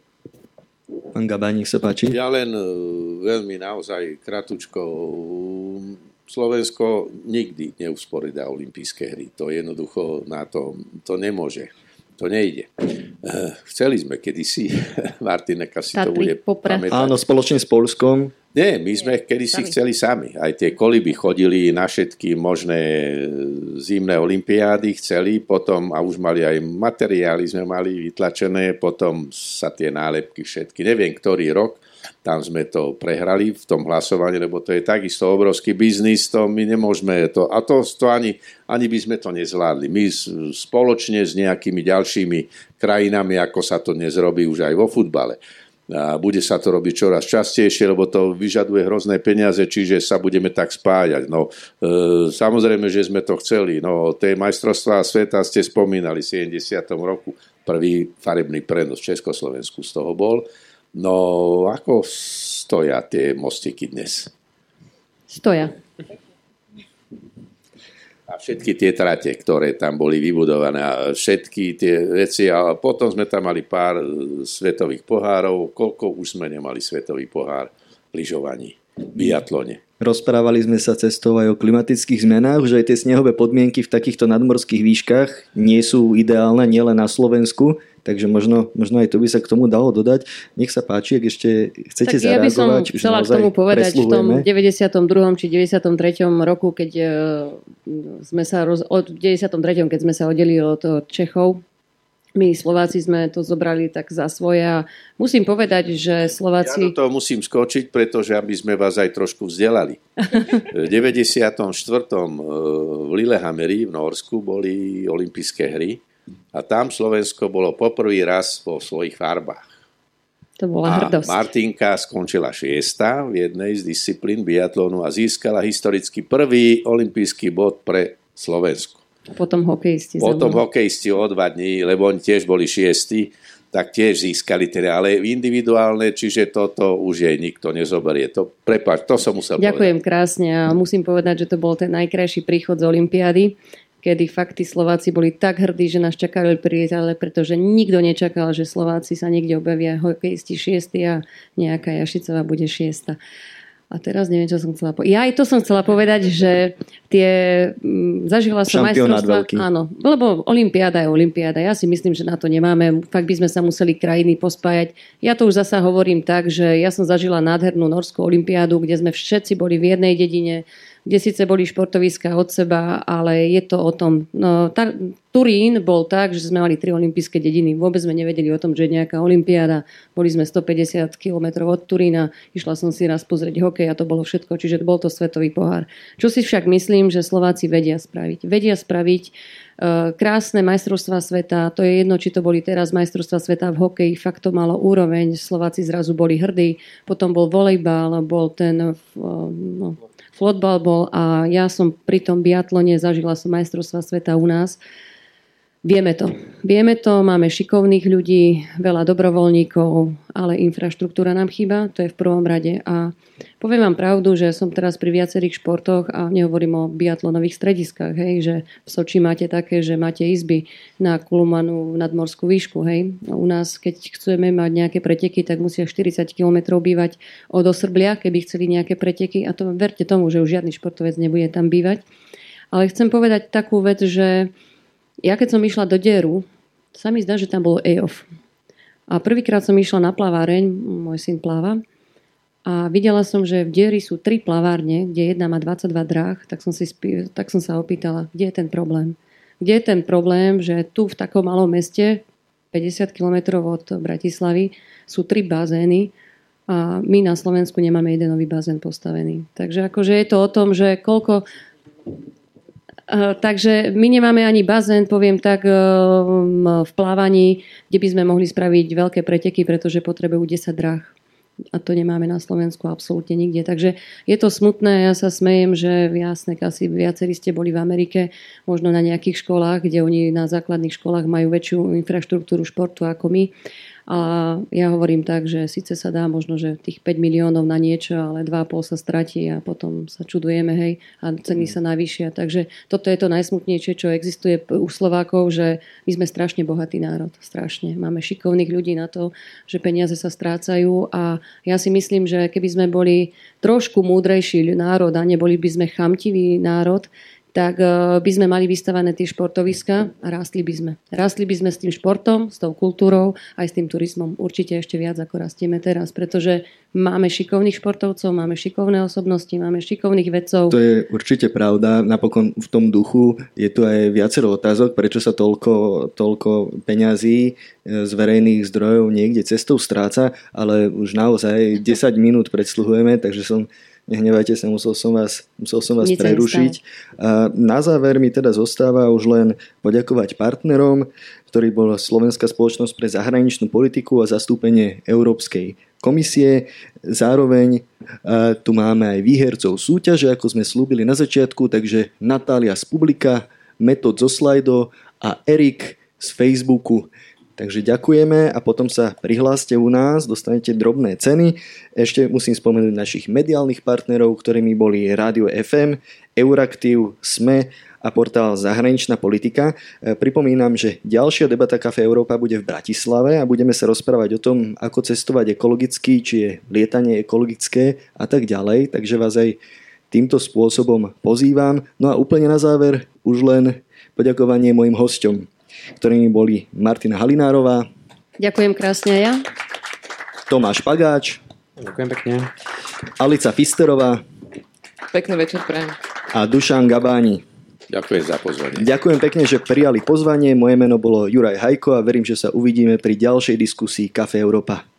Pán Gabaj, nech sa páči. Ja len e, veľmi naozaj kratučko. Slovensko nikdy neusporiada olympijské hry. To jednoducho na to, to nemôže. To nejde. E, chceli sme kedysi, *laughs* Martineka si Tatry, to bude pamätať. Áno, spoločne s Polskom. Nie, my sme kedy si chceli sami. Aj tie koliby chodili na všetky možné zimné olimpiády, chceli potom, a už mali aj materiály, sme mali vytlačené, potom sa tie nálepky všetky, neviem ktorý rok, tam sme to prehrali v tom hlasovaní, lebo to je takisto obrovský biznis, to my nemôžeme to, a to, to ani, ani by sme to nezvládli. My spoločne s nejakými ďalšími krajinami, ako sa to dnes robí už aj vo futbale a bude sa to robiť čoraz častejšie, lebo to vyžaduje hrozné peniaze, čiže sa budeme tak spájať. No, e, samozrejme, že sme to chceli. No, tie majstrovstvá sveta ste spomínali v 70. roku. Prvý farebný prenos v Československu z toho bol. No, ako stoja tie mostiky dnes? Stoja. A všetky tie trate, ktoré tam boli vybudované, a všetky tie veci. A potom sme tam mali pár e, svetových pohárov. Koľko už sme nemali svetový pohár v lyžovaní, v biatlone. Rozprávali sme sa cestou aj o klimatických zmenách, že aj tie snehové podmienky v takýchto nadmorských výškach nie sú ideálne nielen na Slovensku, takže možno, možno aj to by sa k tomu dalo dodať. Nech sa páči, ak ešte chcete tak zareagovať. Ja by som chcela k tomu povedať, v tom 92. či 93. roku, keď e, sme sa roz, od 93. keď sme sa oddelili od Čechov, my Slováci sme to zobrali tak za svoje a musím povedať, že Slováci... Ja do toho musím skočiť, pretože aby sme vás aj trošku vzdelali. *laughs* v 94. Eh, v Lillehammeri v Norsku boli olympijské hry a tam Slovensko bolo poprvý raz vo svojich farbách. To bola hrdosť. A Martinka skončila šiesta v jednej z disciplín biatlonu a získala historicky prvý olympijský bod pre Slovensko. Potom hokejisti. Potom hokejisti o dva dní, lebo oni tiež boli šiesti, tak tiež získali teda, ale individuálne, čiže toto už je nikto nezoberie. To, prepáč, to som musel Ďakujem povedať. krásne a musím povedať, že to bol ten najkrajší príchod z Olympiády, kedy fakt tí Slováci boli tak hrdí, že nás čakali priateľe, pretože nikto nečakal, že Slováci sa niekde objavia hokejisti šiesti a nejaká Jašicová bude šiesta. A teraz neviem, čo som chcela povedať. Ja aj to som chcela povedať, že tie... M, mm, zažila som majstrovstva... Áno, lebo Olympiáda je Olympiáda. Ja si myslím, že na to nemáme. Fakt by sme sa museli krajiny pospájať. Ja to už zasa hovorím tak, že ja som zažila nádhernú Norskú Olympiádu, kde sme všetci boli v jednej dedine kde síce boli športoviska od seba, ale je to o tom. No, tá, Turín bol tak, že sme mali tri olympijské dediny. Vôbec sme nevedeli o tom, že je nejaká olympiáda. Boli sme 150 km od Turína. Išla som si raz pozrieť hokej a to bolo všetko. Čiže bol to svetový pohár. Čo si však myslím, že Slováci vedia spraviť. Vedia spraviť uh, krásne majstrovstvá sveta. To je jedno, či to boli teraz majstrovstvá sveta v hokeji. Fakt to malo úroveň. Slováci zrazu boli hrdí. Potom bol volejbal, bol ten uh, no, Flotbal bol a ja som pri tom biatlone zažila som majstrovstva sveta u nás. Vieme to. Vieme to, máme šikovných ľudí, veľa dobrovoľníkov, ale infraštruktúra nám chýba, to je v prvom rade. A poviem vám pravdu, že som teraz pri viacerých športoch a nehovorím o biatlonových strediskách, hej, že v Soči máte také, že máte izby na Kulumanú nadmorskú výšku. Hej. U nás, keď chceme mať nejaké preteky, tak musia 40 km bývať od Osrblia, keby chceli nejaké preteky a to verte tomu, že už žiadny športovec nebude tam bývať. Ale chcem povedať takú vec, že ja keď som išla do Deru, sa mi zdá, že tam bolo EOF. A prvýkrát som išla na plaváreň, môj syn pláva, a videla som, že v Dieri sú tri plavárne, kde jedna má 22 dráh, tak som, si tak som sa opýtala, kde je ten problém. Kde je ten problém, že tu v takom malom meste, 50 km od Bratislavy, sú tri bazény a my na Slovensku nemáme jeden nový bazén postavený. Takže akože je to o tom, že koľko takže my nemáme ani bazén, poviem tak, eh, v plávaní, kde by sme mohli spraviť veľké preteky, pretože potrebujú 10 dráh. A to nemáme na Slovensku absolútne nikde. Takže je to smutné, ja sa smejem, že jasne, asi viacerí ste boli v Amerike, možno na nejakých školách, kde oni na základných školách majú väčšiu infraštruktúru športu ako my. A ja hovorím tak, že síce sa dá možno, že tých 5 miliónov na niečo, ale 2,5 sa stratí a potom sa čudujeme, hej, a ceny sa navýšia. Takže toto je to najsmutnejšie, čo existuje u Slovákov, že my sme strašne bohatý národ. Strašne. Máme šikovných ľudí na to, že peniaze sa strácajú a ja si myslím, že keby sme boli trošku múdrejší národ a neboli by sme chamtivý národ, tak e, by sme mali vystavané tie športoviska a rástli by sme. Rástli by sme s tým športom, s tou kultúrou, aj s tým turizmom. Určite ešte viac, ako rastieme teraz, pretože máme šikovných športovcov, máme šikovné osobnosti, máme šikovných vedcov. To je určite pravda. Napokon v tom duchu je tu aj viacero otázok, prečo sa toľko, toľko peňazí e, z verejných zdrojov niekde cestou stráca, ale už naozaj 10 minút predsluhujeme, takže som Nehnevajte sa, musel som vás, musel som vás prerušiť. A na záver mi teda zostáva už len poďakovať partnerom, ktorý bol Slovenská spoločnosť pre zahraničnú politiku a zastúpenie Európskej komisie. Zároveň tu máme aj výhercov súťaže, ako sme slúbili na začiatku, takže Natália z Publika, Metod zo Slido a Erik z Facebooku. Takže ďakujeme a potom sa prihláste u nás, dostanete drobné ceny. Ešte musím spomenúť našich mediálnych partnerov, ktorými boli Radio FM, Euraktiv, SME a portál Zahraničná politika. E, pripomínam, že ďalšia debata Kafe Európa bude v Bratislave a budeme sa rozprávať o tom, ako cestovať ekologicky, či je lietanie ekologické a tak ďalej. Takže vás aj týmto spôsobom pozývam. No a úplne na záver už len poďakovanie mojim hosťom, ktorými boli Martina Halinárová. Ďakujem krásne ja. Tomáš Pagáč. Ďakujem pekne. Alica Fisterová. Pekný večer prajem. A Dušan Gabáni. Ďakujem za pozvanie. Ďakujem pekne, že prijali pozvanie. Moje meno bolo Juraj Hajko a verím, že sa uvidíme pri ďalšej diskusii Kafe Európa.